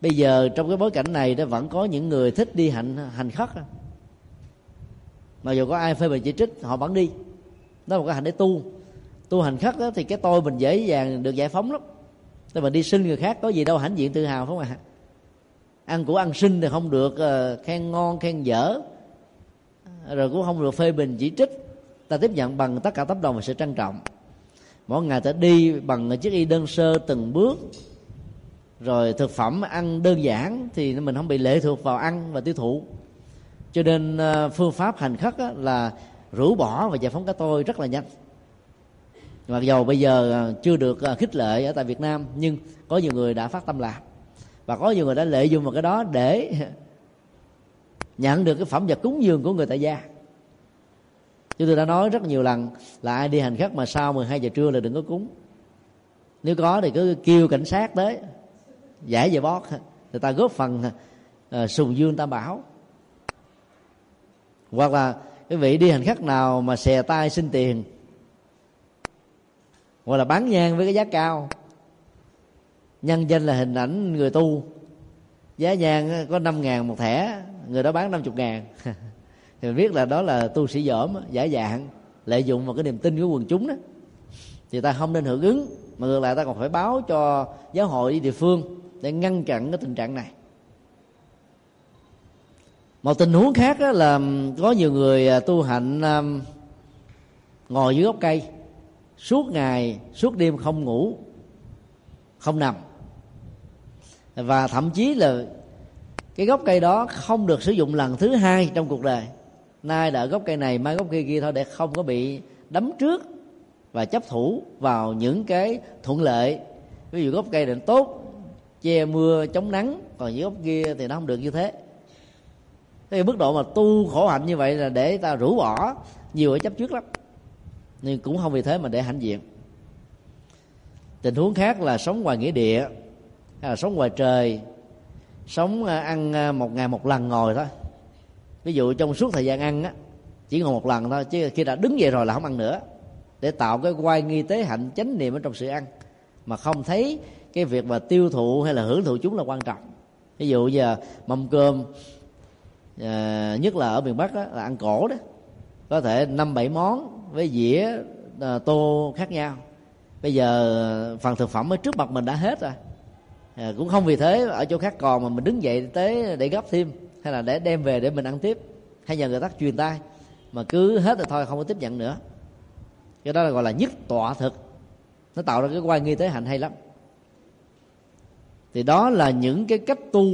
Bây giờ trong cái bối cảnh này đó vẫn có những người thích đi hành hành khất. Mà dù có ai phê bình chỉ trích họ vẫn đi. Đó là một cái hành để tu. Tu hành khất đó, thì cái tôi mình dễ dàng được giải phóng lắm. Nên mình đi xin người khác có gì đâu hãnh diện tự hào phải không ạ? Ăn của ăn xin thì không được uh, khen ngon khen dở rồi cũng không được phê bình chỉ trích. Ta tiếp nhận bằng tất cả tấm lòng và sự trân trọng. Mỗi ngày ta đi bằng chiếc y đơn sơ từng bước. Rồi thực phẩm ăn đơn giản thì mình không bị lệ thuộc vào ăn và tiêu thụ. Cho nên ờ, phương pháp hành khất là rũ bỏ và giải phóng cái tôi rất là nhanh. Mặc dầu bây giờ ờ, chưa được ờ, khích lệ ở tại Việt Nam, nhưng có nhiều người đã phát tâm làm và có nhiều người đã lợi dụng vào cái đó để nhận được cái phẩm vật cúng dường của người tại gia. Chúng tôi đã nói rất nhiều lần là ai đi hành khất mà sau 12 giờ trưa là đừng có cúng. Nếu có thì cứ kêu cảnh sát tới giải về bót. Người ta góp phần uh, sùng dương tam bảo. Hoặc là cái vị đi hành khách nào mà xè tay xin tiền hoặc là bán nhang với cái giá cao. Nhân danh là hình ảnh người tu. Giá nhang có năm ngàn một thẻ người đó bán năm chục ngàn. Thì mình biết là đó là tu sĩ dởm giả dạng, lợi dụng vào cái niềm tin của quần chúng đó. Thì ta không nên hưởng ứng, mà ngược lại ta còn phải báo cho giáo hội địa phương để ngăn chặn cái tình trạng này. Một tình huống khác là có nhiều người à, tu hạnh ngồi dưới gốc cây, suốt ngày, suốt đêm không ngủ, không nằm. Và thậm chí là cái gốc cây đó không được sử dụng lần thứ hai trong cuộc đời. Nay đã gốc cây này, mai gốc cây kia thôi để không có bị đấm trước và chấp thủ vào những cái thuận lợi. Ví dụ gốc cây định tốt, che mưa, chống nắng, còn những gốc kia thì nó không được như thế. Cái mức độ mà tu khổ hạnh như vậy là để ta rũ bỏ, nhiều ở chấp trước lắm. Nhưng cũng không vì thế mà để hãnh diện. Tình huống khác là sống ngoài nghĩa địa hay là sống ngoài trời sống ờ, ăn ờ, một ngày một lần ngồi thôi. Ví dụ trong suốt thời gian ăn á chỉ ngồi một lần thôi chứ khi đã đứng dậy rồi là không ăn nữa. Để tạo cái quay nghi tế hạnh chánh niệm ở trong sự ăn. Mà không thấy cái việc mà tiêu thụ hay là hưởng thụ chúng là quan trọng. Ví dụ giờ mâm cơm à, nhất là ở miền bắc đó, là ăn cổ đó. Có thể năm bảy món với dĩa à, tô khác nhau. Bây giờ phần thực phẩm ở trước mặt mình đã hết rồi à, cũng không vì thế ở chỗ khác còn mà mình đứng dậy tới để gấp thêm hay là để đem về để mình ăn tiếp. Hay nhờ người ta truyền tay mà cứ hết rồi thôi không có tiếp nhận nữa. Cái đó là gọi là nhất tọa thực. Nó tạo ra cái quan nghi tế hạnh hay lắm. Thì đó là những cái cách tu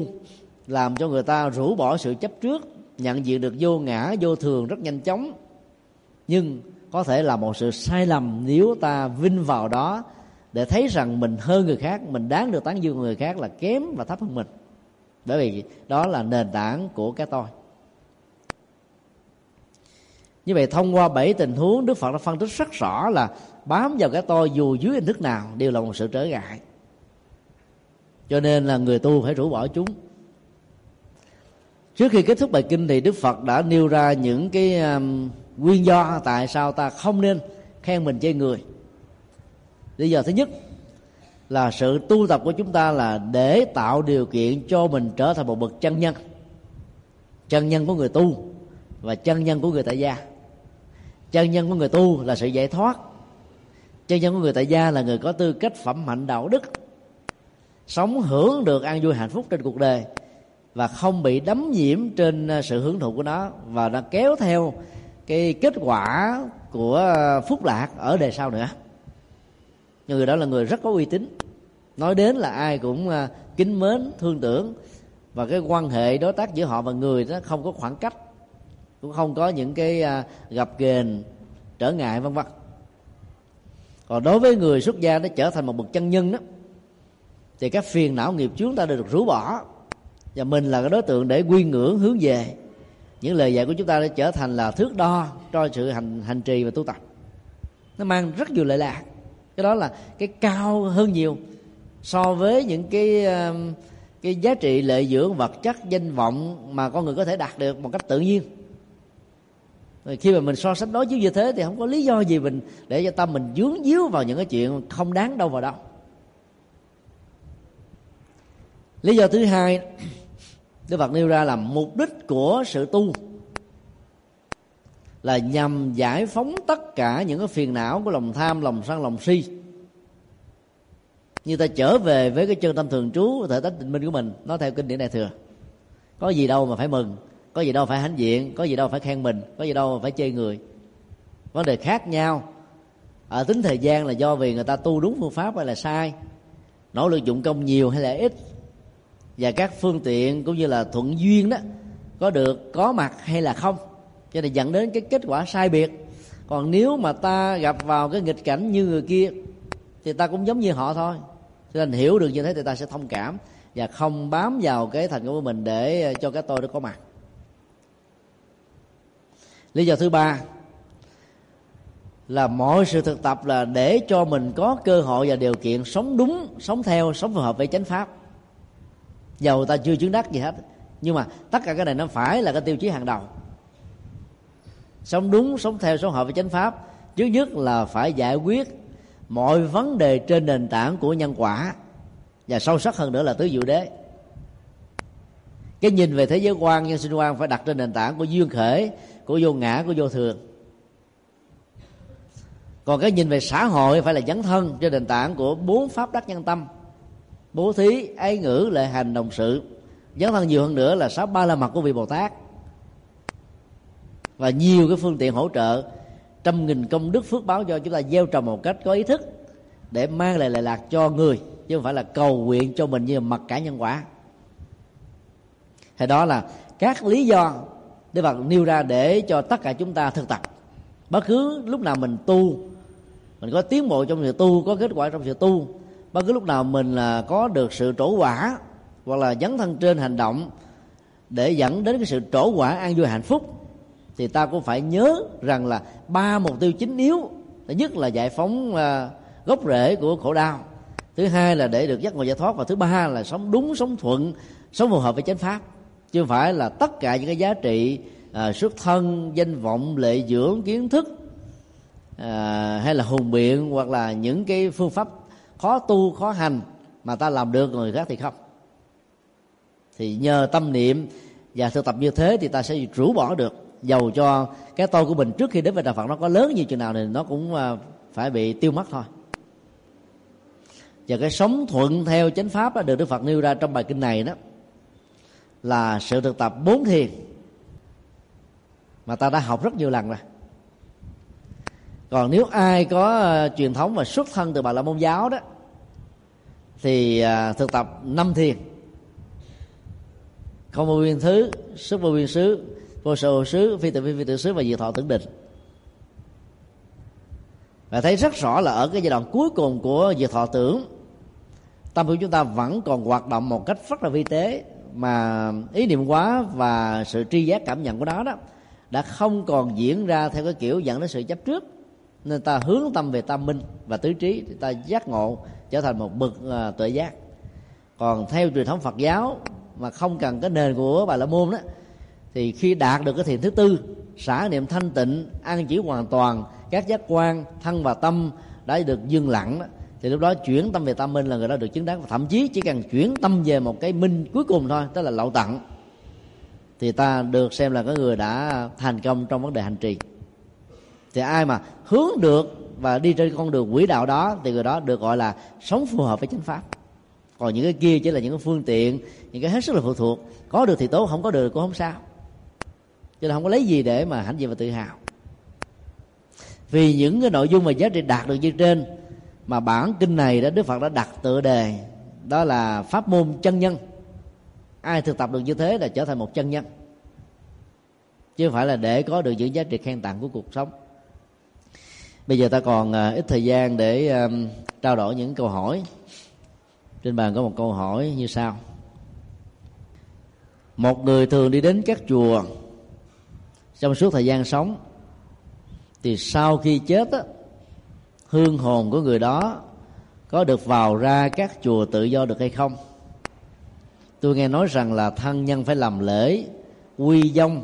làm cho người ta rũ bỏ sự chấp trước nhận diện được vô ngã vô thường rất nhanh chóng. Nhưng có thể là một sự sai lầm nếu ta vinh vào đó để thấy rằng mình hơn người khác mình đáng được tán dương người khác là kém và thấp hơn mình. Bởi vì đó là nền tảng của cái tôi. Như vậy thông qua bảy tình huống đức phật đã phân tích rất rõ là bám vào cái tôi dù dưới hình thức nào đều là một sự trở ngại. Cho nên là người tu phải rũ bỏ chúng. Trước khi kết thúc bài kinh thì đức phật đã nêu ra những cái um, nguyên do tại sao ta không nên khen mình chê người lý do thứ nhất là sự tu tập của chúng ta là để tạo điều kiện cho mình trở thành một bậc chân nhân. Chân nhân của người tu và chân nhân của người tại gia. Chân nhân của người tu là sự giải thoát. Chân nhân của người tại gia là người có tư cách phẩm hạnh đạo đức, sống hưởng được an vui hạnh phúc trên cuộc đời và không bị đấm nhiễm trên à, sự hưởng thụ của nó và nó kéo theo cái kết quả của à, phúc lạc ở đời sau nữa người đó là người rất có uy tín. Nói đến là ai cũng à, kính mến, thương tưởng. Và cái quan hệ đối tác giữa họ và người đó không có khoảng cách, cũng không có những cái à, gặp ghềnh trở ngại, vân vân. Còn đối với người xuất gia nó trở thành một bậc chân nhân đó, thì các phiền não nghiệp chúng ta đều được rũ bỏ. Và mình là cái đối tượng để quy ngưỡng, hướng về. Những lời dạy của chúng ta đã trở thành là thước đo cho sự hành hành trì và tu tập. Nó mang rất nhiều lợi lạc cái đó là cái cao hơn nhiều so với những cái cái giá trị lợi dưỡng vật chất, danh vọng mà con người có thể đạt được một cách tự nhiên. Rồi khi mà mình so sánh đối chiếu như thế thì không có lý do gì mình để cho tâm mình dướng díu vào những cái chuyện không đáng đâu vào đâu. Lý do thứ hai, Đức Phật nêu ra là mục đích của sự tu là nhằm giải phóng tất cả những cái phiền não của lòng tham, lòng sân, lòng si. Như ta trở về với cái chân tâm thường trú thể tánh tịnh minh của mình, nó theo kinh điển đại thừa. Có gì đâu mà phải mừng, có gì đâu phải hãnh diện, có gì đâu phải khen mình, có gì đâu mà phải chê người. Vấn đề khác nhau ở tính thời gian là do vì người ta tu đúng phương pháp hay là sai nỗ lực dụng công nhiều hay là ít và các phương tiện cũng như là thuận duyên đó có được có mặt hay là không cho nên dẫn đến cái kết quả sai biệt. Còn nếu mà ta gặp vào cái nghịch cảnh như người kia, thì ta cũng giống như họ thôi. Cho nên hiểu được như thế thì ta sẽ thông cảm và không bám vào cái thành công của mình để ờ, cho cái tôi nó có mặt. Lý do thứ ba là mọi sự thực tập là để cho mình có cơ hội và điều kiện sống đúng, sống theo, sống phù hợp với chánh pháp. Dầu ta chưa chứng đắc gì hết, nhưng mà tất cả cái này nó phải là cái tiêu chí hàng đầu sống đúng, sống theo sống hợp với chánh pháp. Trước nhất là phải giải quyết mọi vấn đề trên nền tảng của nhân quả và sâu sắc hơn nữa là tứ diệu đế. Cái nhìn về thế giới quan, nhân sinh quan phải đặt trên nền tảng của duyên khởi của vô ngã, của vô thường. Còn cái nhìn về xã hội phải là dấn thân trên nền tảng của bốn pháp đắc nhân tâm. Bố thí, ái ngữ, lệ hành, đồng sự. Dấn thân nhiều hơn nữa là sáu ba la mật của vị bồ tát và nhiều cái phương tiện hỗ trợ, trăm nghìn công đức phước báo cho chúng ta gieo trồng một cách có ý thức để mang lại lệ lạc cho người, chứ không phải là cầu nguyện cho mình như mặc cả nhân quả. Thì đó là các lý do Đức Phật nêu ra để cho tất cả chúng ta thực tập. Bất cứ lúc nào mình tu, mình có tiến bộ trong sự tu, có kết quả trong sự tu, bất cứ lúc nào mình là có được sự trổ quả hoặc là dấn thân trên hành động để dẫn đến cái sự trổ quả an vui hạnh phúc thì ta cũng phải nhớ rằng là ba mục tiêu chính yếu thứ nhất là giải phóng uh, gốc rễ của khổ đau thứ hai là để được giác ngộ giải thoát và thứ ba là sống đúng sống thuận sống phù hợp với chánh pháp. Chứ không phải là tất cả những cái giá trị uh, xuất thân danh vọng lệ dưỡng kiến thức uh, hay là hùng biện hoặc là những cái phương pháp khó tu khó hành mà ta làm được người khác thì không. Thì nhờ tâm niệm và thực tập như thế thì ta sẽ rũ bỏ được dầu cho cái tôi của mình trước khi đến với đạo phật nó có lớn như chừng nào thì nó cũng à, phải bị tiêu mất thôi. Và cái sống thuận theo chánh pháp đó được đức phật nêu ra trong bài kinh này đó, là sự thực tập bốn thiền mà ta đã học rất nhiều lần rồi. Còn nếu ai có à, truyền thống và xuất thân từ bà la môn giáo đó, thì à, thực tập năm thiền. Không vô biên thứ, sức vô biên xứ vô sở xứ phi tự phi phi tự xứ và diệt thọ tưởng định và thấy rất rõ là ở cái giai đoạn cuối cùng của diệt thọ tưởng tâm của chúng ta vẫn còn hoạt động một cách rất là vi tế mà ý niệm quá và sự tri giác cảm nhận của nó đó đã không còn diễn ra theo cái kiểu dẫn đến sự chấp trước. Nên ta hướng tâm về tâm minh và tứ trí thì ta giác ngộ trở thành một bậc uh, tuệ giác. Còn theo truyền thống Phật giáo mà không cần cái nền của bà la môn đó thì khi đạt được cái thiền thứ tư xả niệm thanh tịnh an chỉ hoàn toàn các giác quan thân và tâm đã được dừng lặng đó, thì lúc đó chuyển tâm về tâm minh là người đó được chứng đắc và thậm chí chỉ cần chuyển tâm về một cái minh cuối cùng thôi tức là lậu tặng thì ta được xem là cái người đã thành công trong vấn đề hành trì. Thì ai mà hướng được và đi trên con đường quỹ đạo đó thì người đó được gọi là sống phù hợp với chánh pháp. Còn những cái kia chỉ là những cái phương tiện những cái hết sức là phụ thuộc. Có được thì tốt không có được cũng không sao cho nên không có lấy gì để mà hãnh diện và tự hào. Vì những cái nội dung mà giá trị đạt được như trên, mà bản kinh này đó, đức phật đã đặt tựa đề, đó là pháp môn chân nhân. Ai thực tập được như thế là trở thành một chân nhân. Chứ không phải là để có được những giá trị khen tặng của cuộc sống. Bây giờ ta còn à, ít thời gian để trao đổi những câu hỏi. Trên bàn có một câu hỏi như sau. Một người thường đi đến các chùa trong suốt thời gian sống thì sau khi chết á, hương hồn của người đó có được vào ra các chùa tự do được hay không? Tôi nghe nói rằng là thân nhân phải làm lễ quy dông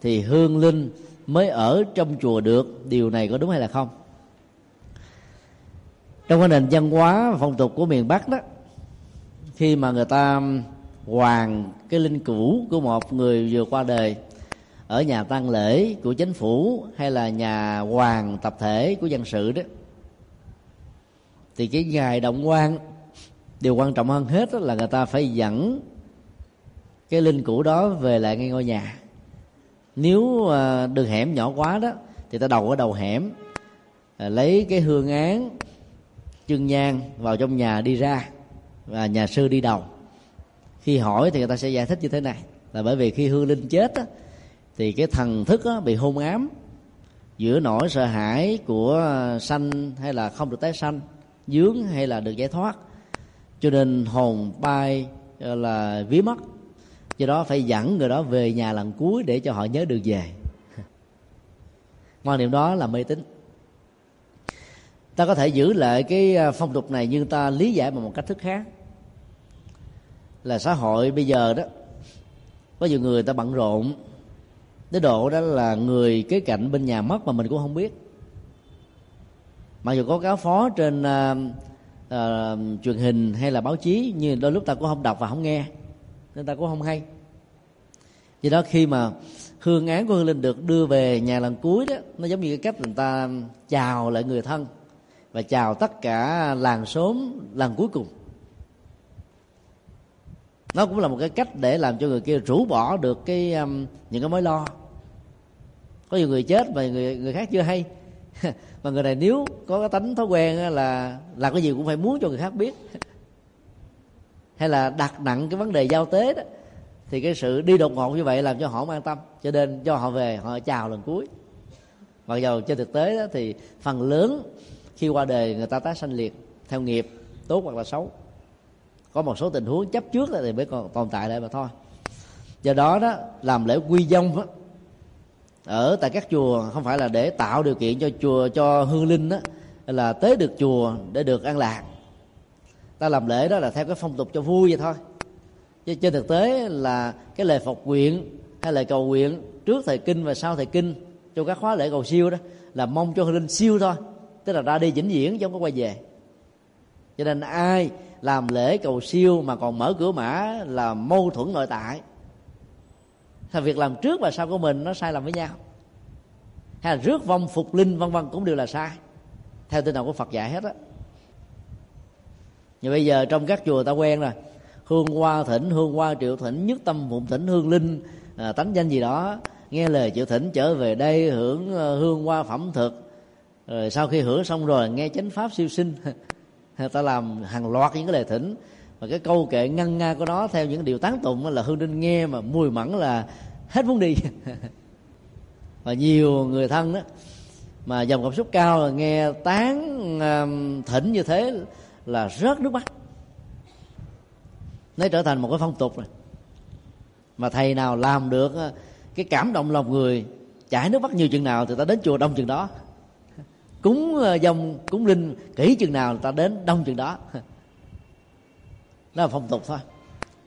thì hương linh mới ở trong chùa được. Điều này có đúng hay là không? Trong cái nền văn hóa phong tục của miền bắc đó khi mà người ta hoàn cái linh cữu của một người vừa qua đời ở nhà tang lễ của chính phủ hay là nhà hoàng tập thể của dân sự đó thì cái ngày động quan điều quan trọng hơn hết là người ta phải dẫn cái linh cũ đó về lại ngay ngôi nhà. Nếu ờ, đường hẻm nhỏ quá đó thì ta đầu ở đầu hẻm ờ, lấy cái hương án chân nhang vào trong nhà đi ra và nhà sư đi đầu. Khi hỏi thì người ta sẽ giải thích như thế này. Là bởi vì khi hương linh chết á, thì cái thần thức á, bị hôn ám giữa nỗi sợ hãi của sanh hay là không được tái sanh dướng hay là được giải thoát. Cho nên hồn bay là ví mất do đó phải dẫn người đó về nhà lần cuối để cho họ nhớ được về. Quan niệm đó là mê tín. Ta có thể giữ lại cái à, phong tục này nhưng ta lý giải bằng một cách thức khác. Là xã hội bây giờ đó có nhiều người ta bận rộn đến độ đó là người kế cạnh bên nhà mất mà mình cũng không biết. Mặc dù có cáo phó trên uh, uh, truyền hình hay là báo chí nhưng đôi lúc ta cũng không đọc và không nghe nên ta cũng không hay. Do đó khi mà hương án của hương linh được đưa về nhà lần cuối đó nó giống như cái cách người ta chào lại người thân và chào tất cả làng xóm lần cuối cùng nó cũng là một cái cách để làm cho người kia rũ bỏ được cái um, những cái mối lo. Có nhiều người chết mà người người khác chưa hay. Mà người này nếu có cái tánh thói quen là làm cái gì cũng phải muốn cho người khác biết. Hay là đặt nặng cái vấn đề giao tế đó thì cái sự đi đột ngột như vậy làm cho họ không an tâm. Cho nên cho họ về họ chào lần cuối. Mặc dầu trên thực tế đó, thì phần lớn khi qua đời người ta tái sanh liệt theo nghiệp tốt hoặc là xấu có một số tình huống chấp trước thì mới còn tồn tại lại mà thôi. Do đó đó làm lễ quy dông đó, ở tại các chùa không phải là để tạo điều kiện cho chùa cho hương linh đó là tới được chùa để được an lạc. Ta làm lễ đó là theo cái phong tục cho vui vậy thôi. Chứ trên thực tế là cái lời phục nguyện hay lời cầu nguyện trước thời kinh và sau thời kinh trong các khóa lễ cầu siêu đó là mong cho hương linh siêu thôi. Tức là ra đi vĩnh viễn chứ không có quay về. Cho nên ai làm lễ cầu siêu mà còn mở cửa mã là mâu thuẫn nội tại. Là việc làm trước và sau của mình nó sai lầm với nhau? Hay là rước vong phục linh vân vân cũng đều là sai? Theo tinh thần của phật dạy hết á. Nhưng bây giờ trong các chùa ta quen rồi. Hương hoa thỉnh hương hoa triệu thỉnh nhất tâm phụng thỉnh hương linh à, tánh danh gì đó. Nghe lời triệu thỉnh trở về đây hưởng à, hương hoa phẩm thực. Rồi sau khi hưởng xong rồi nghe chánh pháp siêu sinh. ta làm hàng loạt những cái lời thỉnh. Và cái câu kệ ngăn nga của nó theo những điều tán tụng là hương đinh nghe mà mùi mẫn là hết muốn đi. Và nhiều người thân đó mà dòng cảm xúc cao là nghe tán um, thỉnh như thế là rớt nước mắt. Nó trở thành một cái phong tục rồi. Mà thầy nào làm được cái cảm động lòng người, chảy nước mắt nhiều chừng nào thì ta đến chùa đông chừng đó cúng ờ, dòng cúng linh, kỹ chừng nào ta đến, đông chừng đó. Đó là phong tục thôi.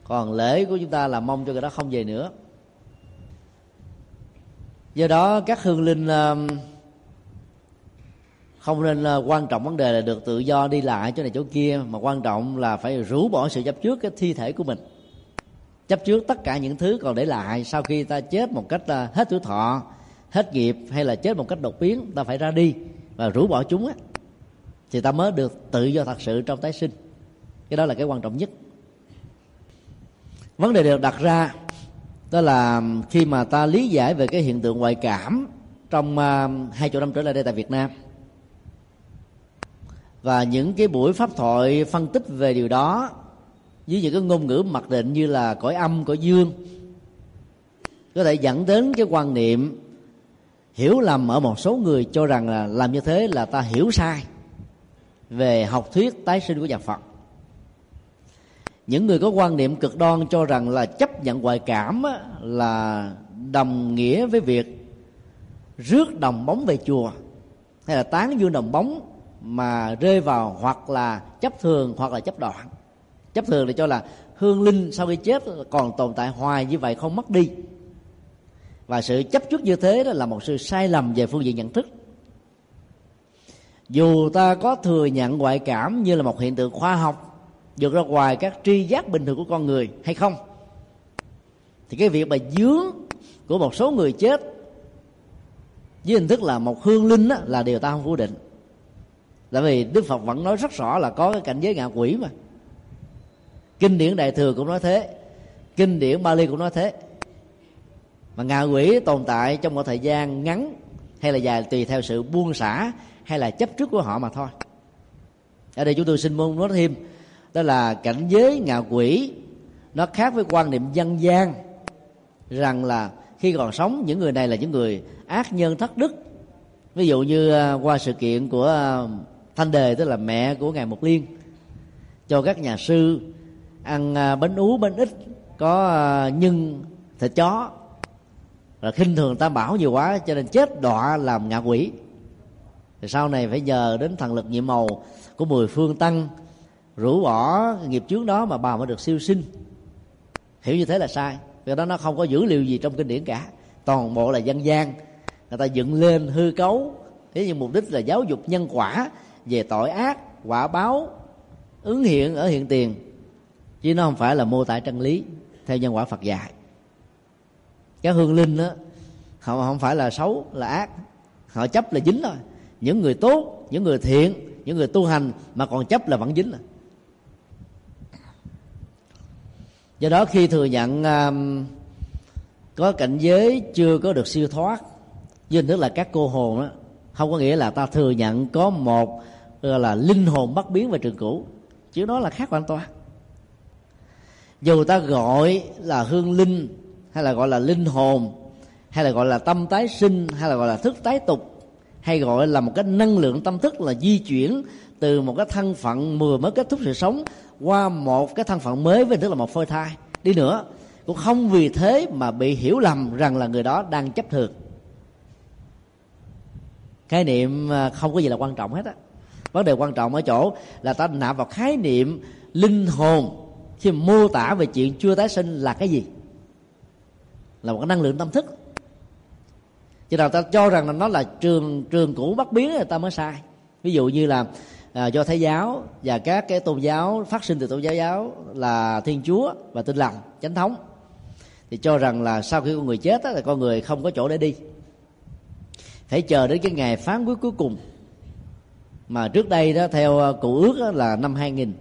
Còn lễ của chúng ta là mong cho người đó không về nữa. Do đó, các hương linh không nên ờ, quan trọng vấn đề là được tự do đi lại chỗ này chỗ kia, mà quan trọng là phải rũ bỏ sự chấp trước cái thi thể của mình. Chấp trước tất cả những thứ còn để lại sau khi ta chết một cách ờ, hết tuổi thọ, hết nghiệp hay là chết một cách đột biến, ta phải ra đi và rũ bỏ chúng á thì ta mới được tự do thật sự trong tái sinh. Cái đó là cái quan trọng nhất. Vấn đề được đặt ra đó là khi mà ta lý giải về cái hiện tượng ngoại cảm trong uh, hai chục năm trở lại đây tại Việt Nam và những cái buổi pháp thoại phân tích về điều đó với những cái ngôn ngữ mặc định như là cõi âm cõi dương có thể dẫn đến cái quan niệm hiểu lầm ở một số người cho rằng là làm như thế là ta hiểu sai về học thuyết tái sinh của nhà Phật. Những người có quan niệm cực đoan cho rằng là chấp nhận ngoại cảm là đồng nghĩa với việc rước đồng bóng về chùa, hay là tán dương đồng bóng mà rơi vào hoặc là chấp thường hoặc là chấp đoạn. Chấp thường là cho là hương linh sau khi chết còn tồn tại hoài như vậy không mất đi và sự chấp trước như thế đó là một sự sai lầm về phương diện nhận thức. Dù ta có thừa nhận ngoại cảm như là một hiện tượng khoa học vượt ra ngoài các tri giác bình thường của con người hay không thì cái việc mà dướng của một số người chết với hình thức là một hương linh đó, là điều ta không phủ định. Tại vì đức phật vẫn nói rất rõ là có cái cảnh giới ngạ quỷ mà. Kinh điển đại thừa cũng nói thế kinh điển bali cũng nói thế mà ngạ quỷ tồn tại trong một thời gian ngắn, hay là dài tùy theo sự buông xả, hay là chấp trước của họ mà thôi. Ở đây chúng tôi xin muốn nói thêm, đó là cảnh giới ngạ quỷ, nó khác với quan niệm dân gian, rằng là khi còn sống, những người này là những người ác nhân thất đức. Ví dụ như à, qua sự kiện của à, thanh đề, tức là mẹ của ngài mục liên, cho các nhà sư ăn à, bánh ú, bánh ít, có nhân thịt chó và khinh thường tam bảo nhiều quá, cho nên chết đọa làm ngạ quỷ. Thì sau này phải nhờ đến thần lực nhiệm màu của mười phương tăng, rũ bỏ nghiệp chướng đó mà bà mới được siêu sinh. Hiểu như thế là sai. Vì đó nó không có dữ liệu gì trong kinh điển cả. Toàn bộ là dân gian. Người ta dựng lên hư cấu. Thế nhưng mục đích là giáo dục nhân quả về tội ác, quả báo, ứng hiện ở hiện tiền. Chứ nó không phải là mô tả chân lý, theo nhân quả phật dạy cái hương linh đó họ không phải là xấu là ác. Họ chấp là dính thôi. Những người tốt những người thiện những người tu hành mà còn chấp là vẫn dính rồi do đó khi thừa nhận um, có cảnh giới chưa có được siêu thoát như tức là các cô hồn đó không có nghĩa là ta thừa nhận có một gọi là linh hồn bất biến về trường cũ chứ đó là khác hoàn toàn. Dù ta gọi là hương linh hay là gọi là linh hồn, hay là gọi là tâm tái sinh, hay là gọi là thức tái tục, hay gọi là một cái năng lượng tâm thức là di chuyển từ một cái thân phận vừa mới kết thúc sự sống qua một cái thân phận mới, với tức là một phôi thai. Đi nữa, cũng không vì thế mà bị hiểu lầm rằng là người đó đang chấp thường. Khái niệm à, không có gì là quan trọng hết á. Vấn đề quan trọng ở chỗ là ta nạp vào khái niệm linh hồn khi mô tả về chuyện chưa tái sinh là cái gì? Là một cái năng lượng tâm thức. Cho nên ta cho rằng là nó là trường trường cũ bất biến thì ta mới sai. Ví dụ như là à, do thái giáo và các cái tôn giáo phát sinh từ tôn giáo giáo là thiên chúa và tinh lành chánh thống. Thì cho rằng là sau khi con người chết á, là con người không có chỗ để đi. Phải chờ đến cái ngày phán quyết cuối cùng. Mà trước đây đó theo à, cụ ước đó là năm 2000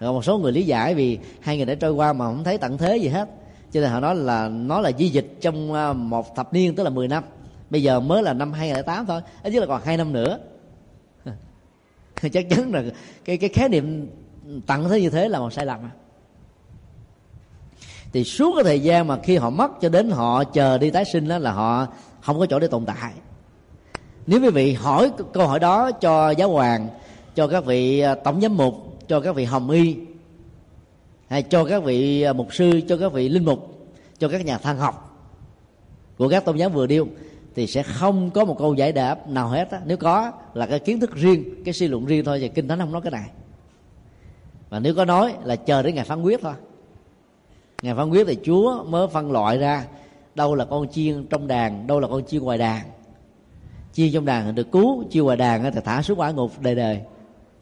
rồi một số người lý giải vì 2000 đã trôi qua mà không thấy tận thế gì hết cho nên họ nói là nó là di dịch trong à, một thập niên, tức là 10 năm. Bây giờ mới là năm 2008 thôi, ít nhất là còn hai năm nữa. Chắc chắn là cái cái khái niệm tặng thế như thế là một sai lầm. Thì suốt cái thời gian mà khi họ mất cho đến họ chờ đi tái sinh đó là họ không có chỗ để tồn tại. Nếu quý vị hỏi câu hỏi đó cho giáo hoàng, cho các vị à, tổng giám mục, cho các vị hồng y hay cho các vị à, mục sư, cho các vị linh mục, cho các nhà thang học của các tôn giáo vừa điêu thì sẽ không có một câu giải đáp nào hết á. Nếu có là cái kiến thức riêng, cái suy luận riêng thôi, và kinh thánh không nói cái này. Và nếu có nói là chờ đến ngày phán quyết thôi. Ngày phán quyết thì chúa mới phân loại ra đâu là con chiên trong đàn, đâu là con chiên ngoài đàn. Chiên trong đàn được cứu, chiên ngoài đàn thì thả xuống quả ngục đời đời.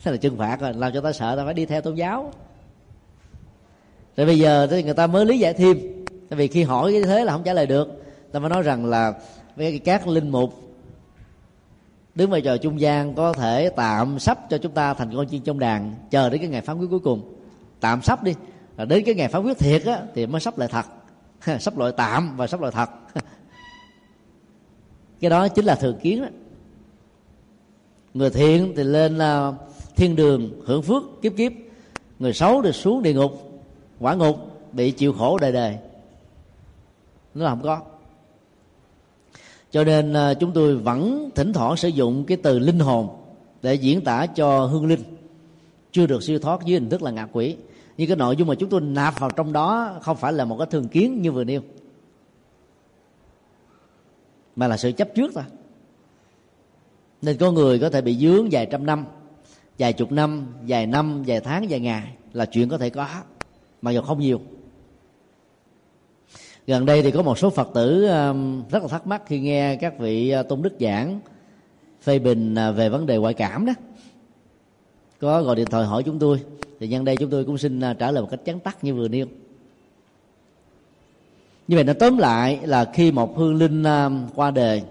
Thế là trừng phạt rồi làm cho ta sợ ta phải đi theo tôn giáo rồi bây giờ thì người ta mới lý giải thêm. Tại vì khi hỏi như thế là không trả lời được. Ta mới nói rằng là với các linh mục đứng vai trò trung gian có thể tạm sắp cho chúng ta thành con chiên trong đàn, chờ đến cái ngày phán quyết cuối cùng. Tạm sắp đi. Rồi đến cái ngày phán quyết thiệt á, thì mới sắp lại thật. Sắp loại tạm và sắp loại thật. Cái đó chính là thường kiến đó. Người thiện thì lên à, thiên đường hưởng phước, kiếp kiếp. Người xấu thì xuống địa ngục quả ngục bị chịu khổ đời đời. Nó không có. Cho nên à, chúng tôi vẫn thỉnh thoảng sử dụng cái từ linh hồn để diễn tả cho hương linh. Chưa được siêu thoát dưới hình thức là ngạ quỷ. Nhưng cái nội dung mà chúng tôi nạp vào trong đó không phải là một cái thường kiến như vừa nêu. Mà là sự chấp trước thôi. Nên có người có thể bị dướng vài trăm năm, vài chục năm, vài năm, vài tháng, vài ngày là chuyện có thể có mà dù không nhiều. Gần đây thì có một số phật tử um, rất là thắc mắc khi nghe các vị uh, tôn đức giảng phê bình à, về vấn đề ngoại cảm đó. Có gọi điện thoại hỏi chúng tôi, thì nhân đây chúng tôi cũng xin à, trả lời một cách chắn tắt như vừa nêu. Như vậy nó tóm lại là khi một hương linh um, qua đời,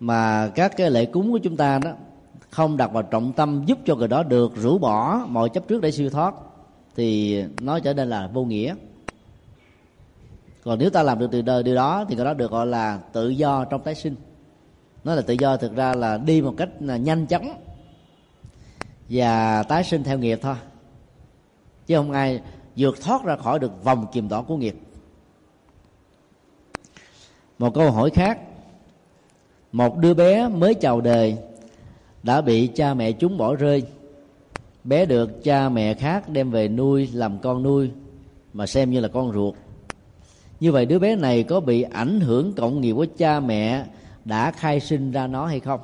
mà các cái lễ cúng của chúng ta đó không đặt vào trọng tâm giúp cho người đó được rũ bỏ mọi chấp trước để siêu thoát thì nó trở nên là vô nghĩa. Còn nếu ta làm được từ đời điều đó, thì cái đó được gọi là tự do trong tái sinh. Nó là tự do thực ra là đi một cách nhanh chóng và tái sinh theo nghiệp thôi. Chứ không ai vượt thoát ra khỏi được vòng kiềm tỏ của nghiệp. Một câu hỏi khác. Một đứa bé mới chào đời đã bị cha mẹ chúng bỏ rơi bé được cha mẹ khác đem về nuôi làm con nuôi mà xem như là con ruột. Như vậy đứa bé này có bị ảnh hưởng cộng nghiệp của cha mẹ đã khai sinh ra nó hay không?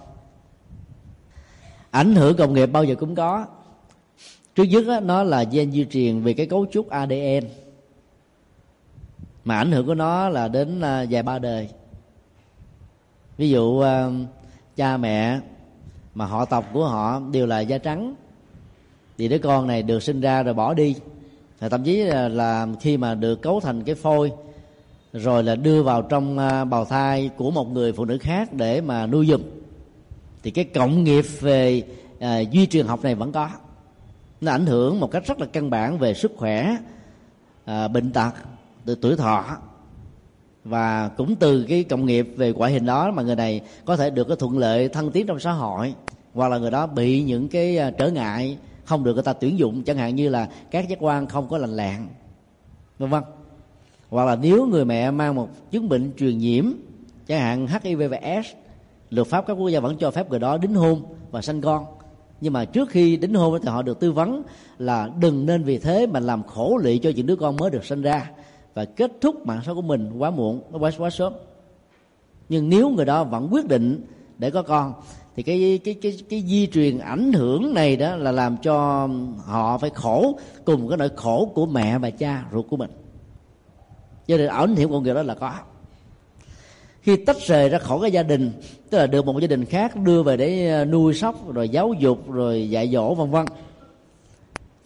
Ảnh hưởng cộng nghiệp bao giờ cũng có. Trước nhất đó, nó là gen di truyền về cái cấu trúc adn mà ảnh hưởng của nó là đến à, vài ba đời. Ví dụ à, cha mẹ mà họ tộc của họ đều là da trắng thì đứa con này được sinh ra rồi bỏ đi. Và thậm chí là, là khi mà được cấu thành cái phôi rồi là đưa vào trong à, bào thai của một người phụ nữ khác để mà nuôi giùm thì cái cộng nghiệp về uh, duy truyền học này vẫn có. Nó ảnh hưởng một cách rất là căn bản về sức khỏe à, bệnh tật từ tuổi thọ. Và cũng từ cái cộng nghiệp về ngoại hình đó mà người này có thể được cái thuận lợi thăng tiến trong xã hội hoặc là người đó bị những cái à, trở ngại không được người ta tuyển dụng, chẳng hạn như là các giác quan không có lành lặn, vân vân. Hoặc là nếu người mẹ mang một chứng bệnh truyền nhiễm, chẳng hạn hiv và s, luật pháp các quốc gia vẫn cho phép người đó đính hôn và sanh con. Nhưng mà trước khi đính hôn thì họ được tư vấn là đừng nên vì thế mà làm khổ lụy cho những đứa con mới được sinh ra và kết thúc mạng sống của mình quá muộn, quá quá sớm. Nhưng nếu người đó vẫn quyết định để có con thì cái cái cái cái di truyền ảnh hưởng này đó là làm cho họ phải khổ cùng cái nỗi khổ của mẹ và cha ruột của mình. Cho nên ảnh hưởng của người đó là có. Khi tách rời ra khỏi cái gia đình tức là được một gia đình khác đưa về để ờ, nuôi sóc rồi giáo dục rồi dạy dỗ vân vân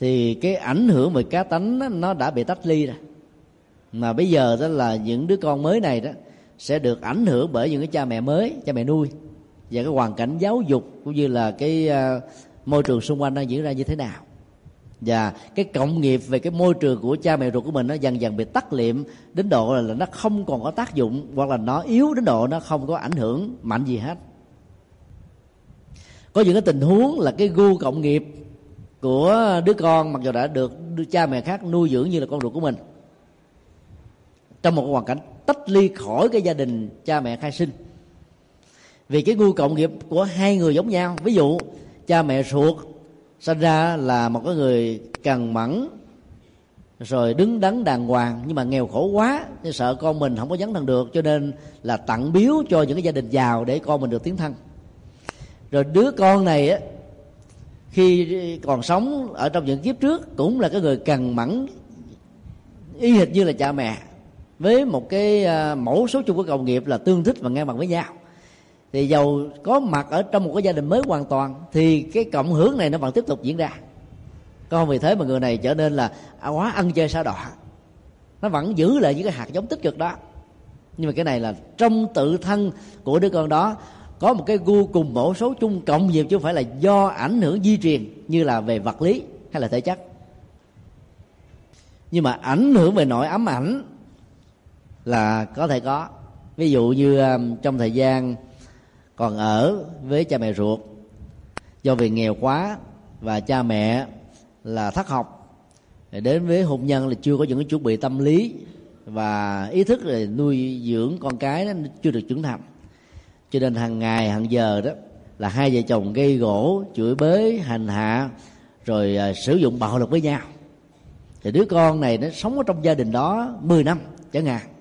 thì cái ảnh hưởng về cá tánh đó, nó đã bị tách ly rồi. Mà bây giờ đó là những đứa con mới này đó sẽ được ảnh hưởng bởi những cái cha mẹ mới cha mẹ nuôi và cái hoàn cảnh giáo dục cũng như là cái uh, môi trường xung quanh đang diễn ra như thế nào. Và cái cộng nghiệp về cái môi trường của cha mẹ ruột của mình nó dần dần bị tắt liệm đến độ là nó không còn có tác dụng hoặc là nó yếu đến độ nó không có ảnh hưởng mạnh gì hết. Có những cái tình huống là cái gu cộng nghiệp của đứa con mặc dù đã được cha mẹ khác nuôi dưỡng như là con ruột của mình trong một hoàn cảnh tách ly khỏi cái gia đình cha mẹ khai sinh vì cái ngu cộng nghiệp của hai người giống nhau. Ví dụ, cha mẹ ruột sinh ra là một cái người cần mẫn, rồi đứng đắn đàng hoàng, nhưng mà nghèo khổ quá, nên sợ con mình không có dấn thân được, cho nên là tặng biếu cho những cái gia đình giàu để con mình được tiến thân. Rồi đứa con này á, khi còn sống ở trong những kiếp trước, cũng là cái người cần mẫn, y hệt như là cha mẹ, với một cái à, mẫu số chung của cộng nghiệp là tương thích và ngang bằng với nhau thì giàu có mặt ở trong một cái gia đình mới hoàn toàn, thì cái cộng hưởng này nó vẫn tiếp tục diễn ra. Còn vì thế mà người này trở nên là quá ăn chơi sao đọa. Nó vẫn giữ lại những cái hạt giống tích cực đó. Nhưng mà cái này là trong tự thân của đứa con đó, có một cái gu cùng mẫu số chung cộng nghiệp chứ không phải là do ảnh hưởng di truyền như là về vật lý hay là thể chất. Nhưng mà ảnh hưởng về nội ám ảnh là có thể có. Ví dụ như um, trong thời gian còn ở với cha mẹ ruột. Do vì nghèo quá và cha mẹ là thất học đến với hôn nhân là chưa có những chuẩn bị tâm lý và ý thức để nuôi dưỡng con cái nó chưa được trưởng thành. Cho nên hàng ngày hàng giờ đó là hai vợ chồng gây gỗ chửi bới hành hạ rồi à, sử dụng bạo lực với nhau. Thì đứa con này nó sống ở trong gia đình đó 10 năm chẳng hạn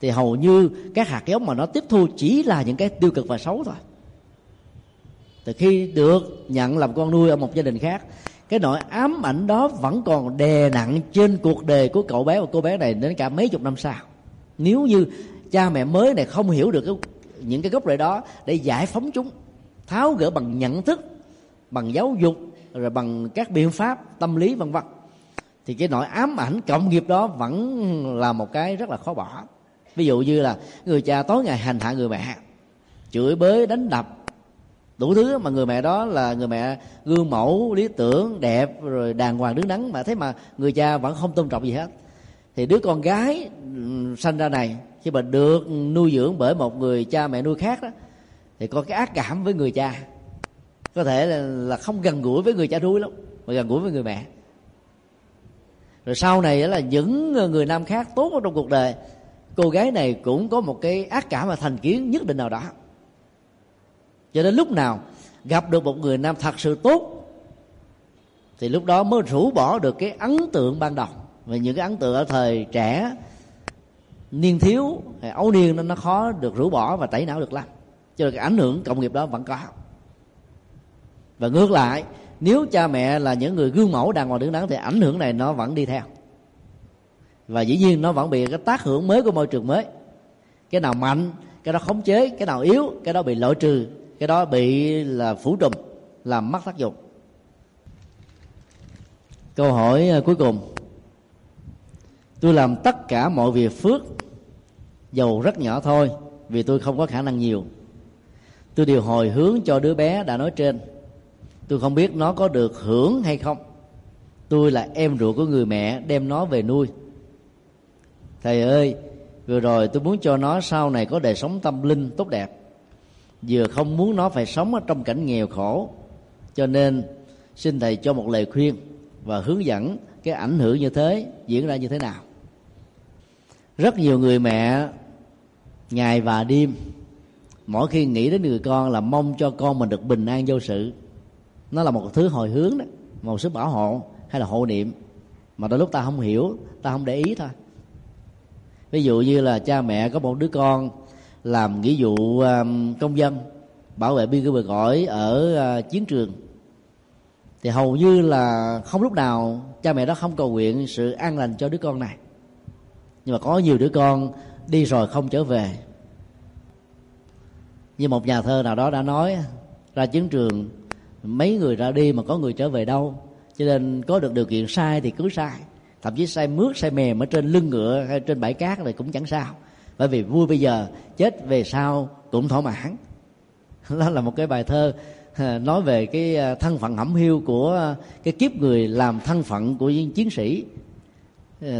thì hầu như các hạt giống mà nó tiếp thu chỉ là những cái tiêu cực và xấu thôi. Từ khi được nhận làm con nuôi ở một gia đình khác cái nỗi ám ảnh đó vẫn còn đè nặng trên cuộc đời của cậu bé và cô bé này đến cả mấy chục năm sau. Nếu như cha mẹ mới này không hiểu được cái, những cái gốc rễ đó để giải phóng chúng tháo gỡ bằng nhận thức bằng giáo dục rồi bằng các biện pháp tâm lý vân vân thì cái nỗi ám ảnh cộng nghiệp đó vẫn là một cái rất là khó bỏ ví dụ như là người cha tối ngày hành hạ người mẹ chửi bới đánh đập đủ thứ mà người mẹ đó là người mẹ gương mẫu lý tưởng đẹp rồi đàng hoàng đứng đắn mà. Thế mà người cha vẫn không tôn trọng gì hết. Thì đứa con gái ừ, sanh ra này khi mà được nuôi dưỡng bởi một người cha mẹ nuôi khác đó thì có cái ác cảm với người cha. Có thể là, là không gần gũi với người cha nuôi lắm mà gần gũi với người mẹ. Rồi sau này là những người nam khác tốt ở trong cuộc đời cô gái này cũng có một cái ác cảm và thành kiến nhất định nào đó. Cho đến lúc nào gặp được một người nam thật sự tốt, thì lúc đó mới rũ bỏ được cái ấn tượng ban đầu. Và những cái ấn tượng ở thời trẻ, niên thiếu ấu niên nên nó khó được rũ bỏ và tẩy não được lắm. Cho nên cái ảnh hưởng cộng nghiệp đó vẫn có. Và ngược lại, nếu cha mẹ là những người gương mẫu đàng hoàng đứng đắn, thì ảnh hưởng này nó vẫn đi theo và dĩ nhiên nó vẫn bị cái tác hưởng mới của môi trường mới. Cái nào mạnh, cái đó khống chế, cái nào yếu, cái đó bị loại trừ, cái đó bị là phủ trùm, làm mất tác dụng. Câu hỏi à, cuối cùng. Tôi làm tất cả mọi việc phước dầu rất nhỏ thôi, vì tôi không có khả năng nhiều. Tôi điều hồi hướng cho đứa bé đã nói trên. Tôi không biết nó có được hưởng hay không. Tôi là em ruột của người mẹ đem nó về nuôi thầy ơi, vừa rồi tôi muốn cho nó sau này có đời sống tâm linh tốt đẹp. Vừa không muốn nó phải sống ở trong cảnh nghèo khổ. Cho nên, xin thầy cho một lời khuyên và hướng dẫn cái ảnh hưởng như thế diễn ra như thế nào. Rất nhiều người mẹ, ngày và đêm, mỗi khi nghĩ đến người con là mong cho con mình được bình an vô sự. Nó là một thứ hồi hướng đó, một sự bảo hộ hay là hộ niệm. Mà đôi lúc ta không hiểu, ta không để ý thôi ví dụ như là cha mẹ có một đứa con làm nghĩa vụ um, công dân, bảo vệ biên cương bờ cõi ở à, chiến trường. Thì hầu như là không lúc nào cha mẹ đó không cầu nguyện sự an lành cho đứa con này. Nhưng mà có nhiều đứa con đi rồi không trở về. Như một nhà thơ nào đó đã nói, ra chiến trường, mấy người ra đi mà có người trở về đâu. Cho nên có được điều kiện sai thì cứ sai thậm chí say mướt, say mềm ở trên lưng ngựa hay trên bãi cát này cũng chẳng sao. Bởi vì vui bây giờ, chết về sau cũng thỏa mãn. Đó là một cái bài thơ à, nói về cái à, thân phận hẩm hiu của à, cái kiếp người làm thân phận của những chiến sĩ.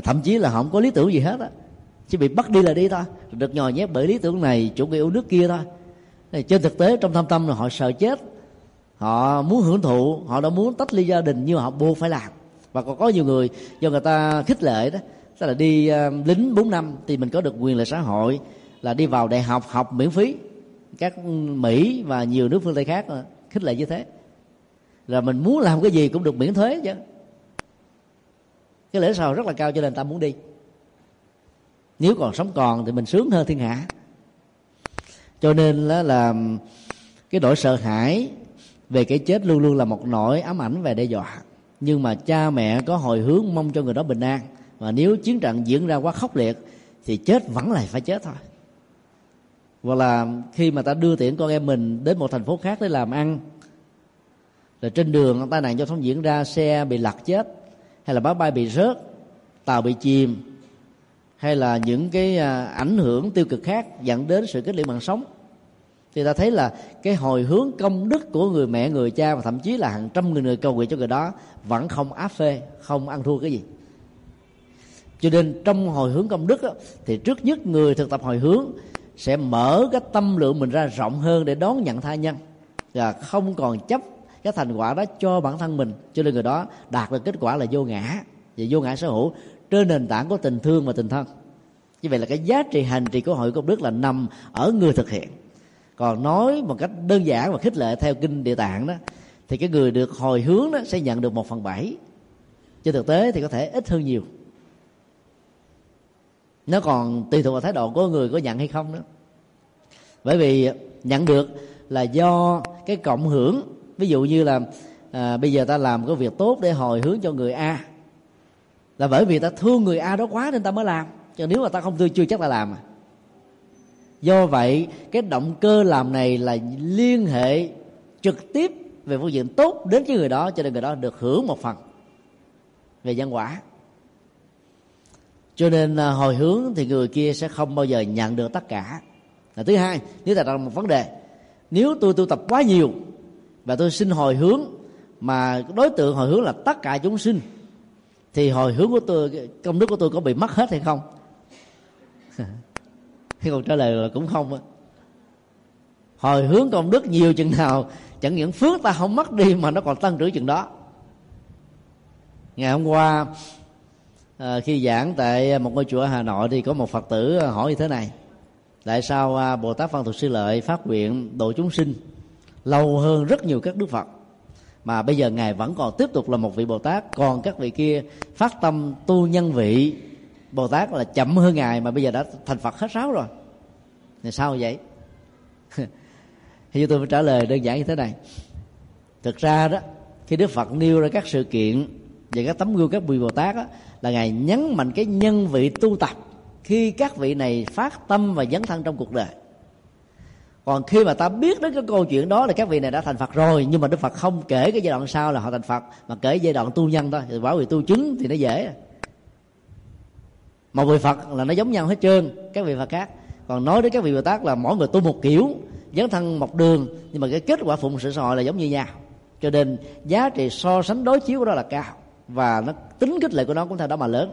Thậm chí là không có lý tưởng gì hết á. Chỉ bị bắt đi là đi thôi. Được nhồi nhét bởi lý tưởng này chủ nghĩa yêu nước kia thôi. Trên thực tế trong thâm tâm là họ sợ chết. Họ muốn hưởng thụ, họ đã muốn tách ly gia đình nhưng họ buộc phải làm và còn có nhiều người do người ta khích lệ đó tức là đi uh, lính 4 năm thì mình có được quyền lợi xã hội là đi vào đại học học miễn phí. Các mỹ và nhiều nước phương tây khác ờ, khích lệ như thế. Là mình muốn làm cái gì cũng được miễn thuế chứ. Cái lễ sầu rất là cao cho nên ta muốn đi. Nếu còn sống còn thì mình sướng hơn thiên hạ. Cho nên là, là cái nỗi sợ hãi về cái chết luôn luôn là một nỗi ám ảnh và đe dọa nhưng mà cha mẹ có hồi hướng mong cho người đó bình an. Và nếu chiến trận diễn ra quá khốc liệt, thì chết vẫn là phải chết thôi. Hoặc là khi mà ta đưa tiễn con em mình đến một thành phố khác để làm ăn, rồi trên đường tai nạn giao thông diễn ra, xe bị lật chết, hay là máy bay bị rớt, tàu bị chìm, hay là những cái à, ảnh hưởng tiêu cực khác dẫn đến sự kết liễu mạng sống thì ta thấy là cái hồi hướng công đức của người mẹ, người cha và thậm chí là hàng trăm người người cầu nguyện cho người đó vẫn không áp phê, không ăn thua cái gì. Cho nên trong hồi hướng công đức thì trước nhất người thực tập hồi hướng sẽ mở cái tâm lượng mình ra rộng hơn để đón nhận tha nhân. Và không còn chấp cái thành quả đó cho bản thân mình. Cho nên người đó đạt được kết quả là vô ngã. Và vô ngã sở hữu trên nền tảng của tình thương và tình thân. Như vậy là cái giá trị hành trì của hội công đức là nằm ở người thực hiện còn nói một cách đơn giản và khích lệ theo kinh địa tạng đó thì cái người được hồi hướng đó sẽ nhận được một phần bảy. Trên thực tế thì có thể ít hơn nhiều. Nó còn tùy thuộc vào thái độ của người có nhận hay không nữa. Bởi vì nhận được là do cái cộng hưởng. Ví dụ như là à, bây giờ ta làm cái việc tốt để hồi hướng cho người a là bởi vì ta thương người a đó quá nên ta mới làm. Chứ nếu mà ta không thương chưa chắc ta làm à do vậy, cái động cơ làm này là liên hệ trực tiếp về phương diện tốt đến với người đó, cho nên người đó được hưởng một phần về nhân quả. Cho nên à, hồi hướng thì người kia sẽ không bao giờ nhận được tất cả. Là thứ hai, nếu đặt ra một vấn đề, nếu tôi tu tập quá nhiều và tôi xin hồi hướng, mà đối tượng hồi hướng là tất cả chúng sinh, thì hồi hướng của tôi, công đức của tôi có bị mất hết hay không? Thì còn trả lời là cũng không á. Hồi hướng công đức nhiều chừng nào chẳng những phước ta không mất đi mà nó còn tăng trưởng chừng đó. Ngày hôm qua à, khi giảng tại một ngôi chùa ở hà nội thì có một phật tử à, hỏi như thế này. Tại sao à, bồ tát văn thục sư lợi phát nguyện độ chúng sinh lâu hơn rất nhiều các đức phật? Mà bây giờ ngài vẫn còn tiếp tục là một vị bồ tát còn các vị kia phát tâm tu nhân vị bồ tát là chậm hơn ngài mà bây giờ đã thành phật hết sáu rồi. Thì sao vậy? Thì tôi phải trả lời đơn giản như thế này. Thực ra đó khi đức phật nêu ra các sự kiện về các tấm gương các vị bồ tát đó, là ngài nhấn mạnh cái nhân vị tu tập khi các vị này phát tâm và dấn thân trong cuộc đời. Còn khi mà ta biết đến cái câu chuyện đó là các vị này đã thành phật rồi nhưng mà đức phật không kể cái giai đoạn sau là họ thành phật mà kể giai đoạn tu nhân thôi. Thì bảo vì tu chứng thì nó dễ một vị phật là nó giống nhau hết trơn, các vị phật khác. Còn nói đến các vị bồ tát là mỗi người tu một kiểu, dấn thân một đường, nhưng mà cái kết quả phụng sự xã hội là giống như nhau. Cho nên giá trị so sánh đối chiếu của đó là cao, và nó tính kích lệ của nó cũng theo đó mà lớn.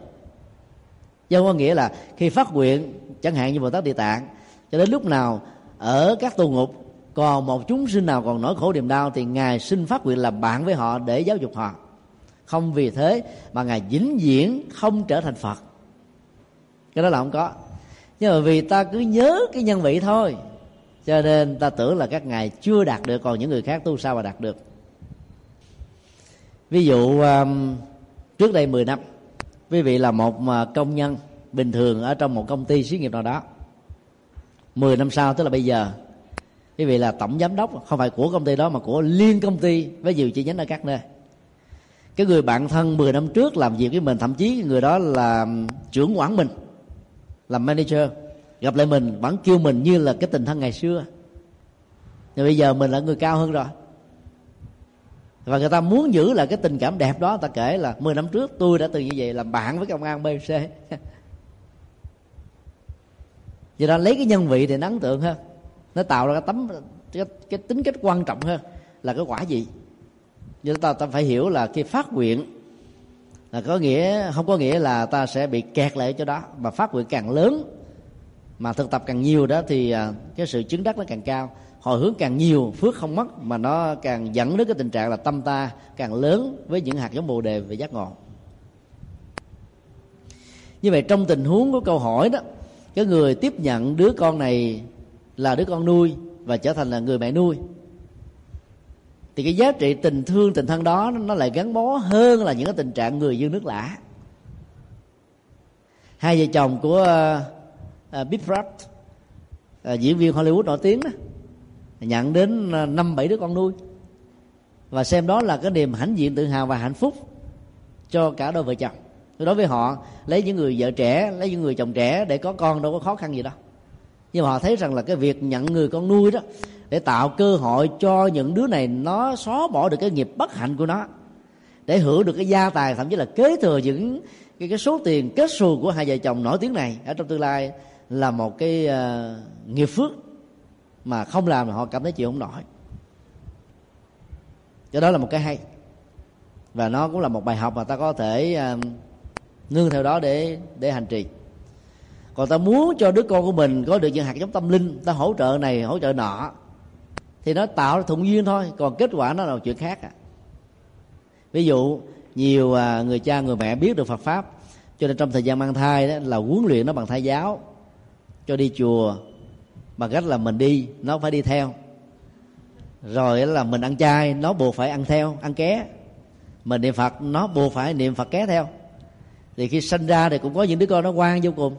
Do có nghĩa là khi phát nguyện, chẳng hạn như bồ tát địa tạng, cho đến lúc nào ở các tù ngục, còn một chúng sinh nào còn nỗi khổ niềm đau thì ngài xin phát nguyện làm bạn với họ để giáo dục họ. Không vì thế mà ngài vĩnh viễn không trở thành phật cái đó là không có. Nhưng mà vì ta cứ nhớ cái nhân vị thôi, cho nên ta tưởng là các ngài chưa đạt được, còn những người khác tu sao mà đạt được. Ví dụ um, trước đây 10 năm, quý vị là một công nhân bình thường ở trong một công ty xí nghiệp nào đó 10 năm sau tức là bây giờ, quý vị là tổng giám đốc, không phải của công ty đó mà của liên công ty với nhiều chi nhánh ở các nơi. Cái người bạn thân 10 năm trước làm việc với mình, thậm chí người đó là um, trưởng quản mình làm manager gặp lại mình vẫn kêu mình như là cái tình thân ngày xưa. Nhưng bây giờ mình là người cao hơn rồi. Và người ta muốn giữ lại cái tình cảm đẹp đó ta kể là 10 năm trước tôi đã từng như vậy làm bạn với công an bc vì đó lấy cái nhân vị thì nó ấn tượng hơn. Nó tạo ra cái tấm cái, cái tính cách quan trọng hơn là cái quả gì. Do ta ta phải hiểu là khi phát nguyện là có nghĩa, không có nghĩa là ta sẽ bị kẹt lại cho đó. Mà phát nguyện càng lớn, mà thực tập càng nhiều đó, thì à, cái sự chứng đắc nó càng cao. Hồi hướng càng nhiều, phước không mất, mà nó càng dẫn đến cái tình trạng là tâm ta càng lớn với những hạt giống bồ đề về giác ngộ. Như vậy trong tình huống của câu hỏi đó, cái người tiếp nhận đứa con này là đứa con nuôi và trở thành là người mẹ nuôi thì cái giá trị tình thương tình thân đó nó lại gắn bó hơn là những cái tình trạng người dương nước lạ hai vợ chồng của uh, uh, Big Brad uh, ờ, diễn viên Hollywood nổi tiếng đó nhận đến năm bảy đứa con nuôi. Và xem đó là cái niềm hãnh diện tự hào và hạnh phúc cho cả đôi vợ chồng. Đối với họ lấy những người vợ trẻ lấy những người chồng trẻ để có con đâu có khó khăn gì đâu. Nhưng mà họ thấy rằng là cái việc nhận người con nuôi đó để tạo cơ hội cho những đứa này nó xóa bỏ được cái nghiệp bất hạnh của nó để hưởng được cái gia tài thậm chí là kế thừa những cái, cái số tiền kết xù của hai vợ chồng nổi tiếng này ở trong tương lai là một cái uh, nghiệp phước mà không làm họ cảm thấy chịu không nổi. Cho đó là một cái hay. Và nó cũng là một bài học mà ta có thể uh, nương theo đó để để hành trì. Còn ta muốn cho đứa con của mình có được những hạt giống tâm linh ta hỗ trợ này hỗ trợ nọ thì nó tạo thuận duyên thôi, còn kết quả nó là một chuyện khác à. Ví dụ, nhiều à, người cha người mẹ biết được Phật pháp, cho nên trong thời gian mang thai đó là huấn luyện nó bằng thai giáo, cho đi chùa, bằng cách là mình đi, nó phải đi theo. Rồi là mình ăn chay, nó buộc phải ăn theo, ăn ké. Mình niệm phật, nó buộc phải niệm phật ké theo. Thì khi sinh ra thì cũng có những đứa con nó ngoan vô cùng.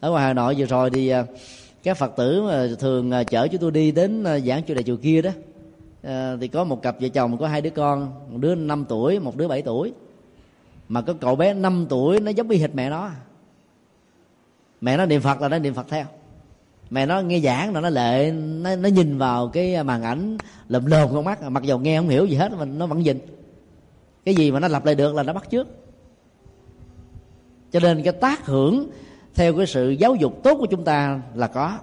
Ở ngoài hà nội vừa rồi thì à, các phật tử mà thường à, chở chúng tôi đi đến à, giảng chùa đại chùa kia đó à, thì có một cặp vợ chồng có hai đứa con một đứa 5 tuổi một đứa 7 tuổi. Mà có cậu bé 5 tuổi nó giống y hệt mẹ nó mẹ nó niệm phật là nó niệm phật theo. Mẹ nó nghe giảng là nó lệ nó, nó nhìn vào cái màn ảnh lùm lồm con mắt mặc dù nghe không hiểu gì hết mà nó vẫn nhìn. Cái gì mà nó lặp lại được là nó bắt trước cho nên cái tác hưởng theo cái sự giáo dục tốt của chúng ta là có.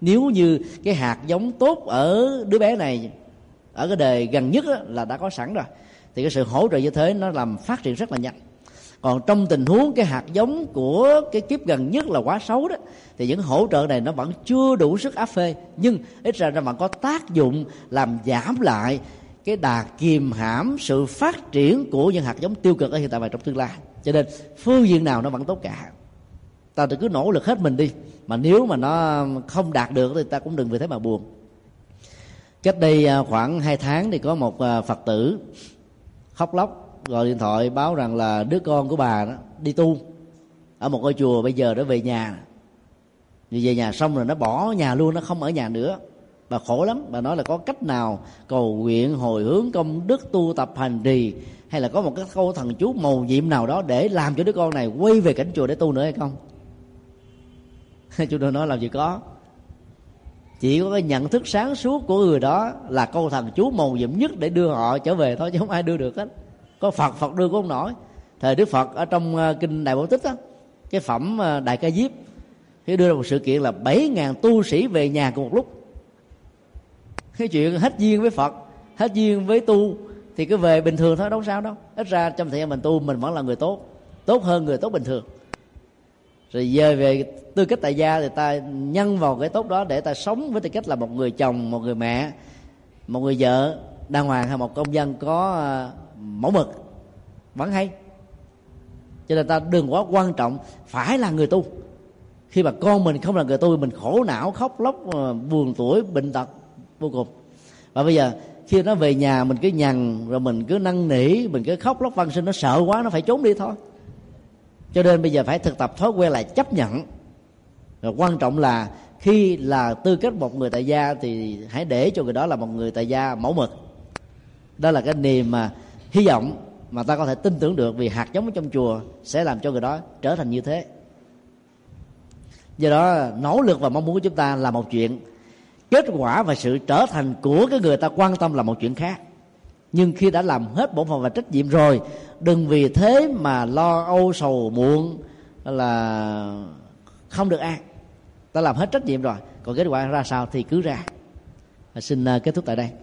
Nếu như cái hạt giống tốt ở đứa bé này, ở cái đời gần nhất là đã có sẵn rồi, thì cái sự hỗ trợ như thế nó làm phát triển rất là nhanh. Còn trong tình huống cái hạt giống của cái kiếp gần nhất là quá xấu đó, thì những hỗ trợ này nó vẫn chưa đủ sức áp phê, nhưng ít ra nó vẫn có tác dụng làm giảm lại cái đà kìm hãm sự phát triển của những hạt giống tiêu cực ở hiện tại và trong tương lai. Cho nên phương diện nào nó vẫn tốt cả ta cứ nỗ lực hết mình đi. Mà nếu mà nó không đạt được thì ta cũng đừng vì thế mà buồn. Cách đây à, khoảng 2 tháng thì có một à, phật tử khóc lóc, gọi điện thoại báo rằng là đứa con của bà đó đi tu ở một ngôi chùa bây giờ nó về nhà. Vì về nhà xong rồi nó bỏ nhà luôn, nó không ở nhà nữa. Bà khổ lắm. Bà nói là có cách nào cầu nguyện, hồi hướng công đức, tu tập hành trì, hay là có một cái câu thần chú màu nhiệm nào đó để làm cho đứa con này quay về cảnh chùa để tu nữa hay không? chúng tôi nói làm gì có. Chỉ có cái nhận thức sáng suốt của người đó là câu thần chú màu nhiệm nhất để đưa họ trở về thôi, chứ không ai đưa được hết. Có phật phật đưa cũng không nổi. Thời đức phật ở trong ờ, kinh đại bảo tích á, cái phẩm ờ, đại ca diếp khi đưa ra một sự kiện là bảy ngàn tu sĩ về nhà cùng một lúc. Cái chuyện hết duyên với phật, hết duyên với tu, thì cứ về bình thường thôi, đâu sao đâu. Ít ra trong thời gian mình tu, mình vẫn là người tốt. Tốt hơn người tốt bình thường rồi về về tư cách tại gia thì ta nhân vào cái tốt đó để ta sống với tư cách là một người chồng, một người mẹ, một người vợ, đàng hoàng hay một công dân có à, mẫu mực. Vẫn hay. Cho nên ta đừng quá quan trọng phải là người tu. Khi mà con mình không là người tu, mình khổ não, khóc lóc à, buồn tuổi, bệnh tật, vô cùng. Và bây giờ, khi nó về nhà, mình cứ nhằn, rồi mình cứ năn nỉ, mình cứ khóc lóc văn sinh, nó sợ quá, nó phải trốn đi thôi cho nên bây giờ phải thực tập thói quen là chấp nhận. Rồi quan trọng là khi là tư cách một người tại gia thì hãy để cho người đó là một người tại gia mẫu mực. Đó là cái niềm mà hy vọng mà ta có thể tin tưởng được vì hạt giống ở trong chùa sẽ làm cho người đó trở thành như thế. Do đó, nỗ lực và mong muốn của chúng ta là một chuyện. Kết quả và sự trở thành của cái người ta quan tâm là một chuyện khác. Nhưng khi đã làm hết bổn phận và trách nhiệm rồi đừng vì thế mà lo âu, sầu, muộn là không được an ta làm hết trách nhiệm rồi. Còn kết quả ra sao thì cứ ra. Xin à, kết thúc tại đây.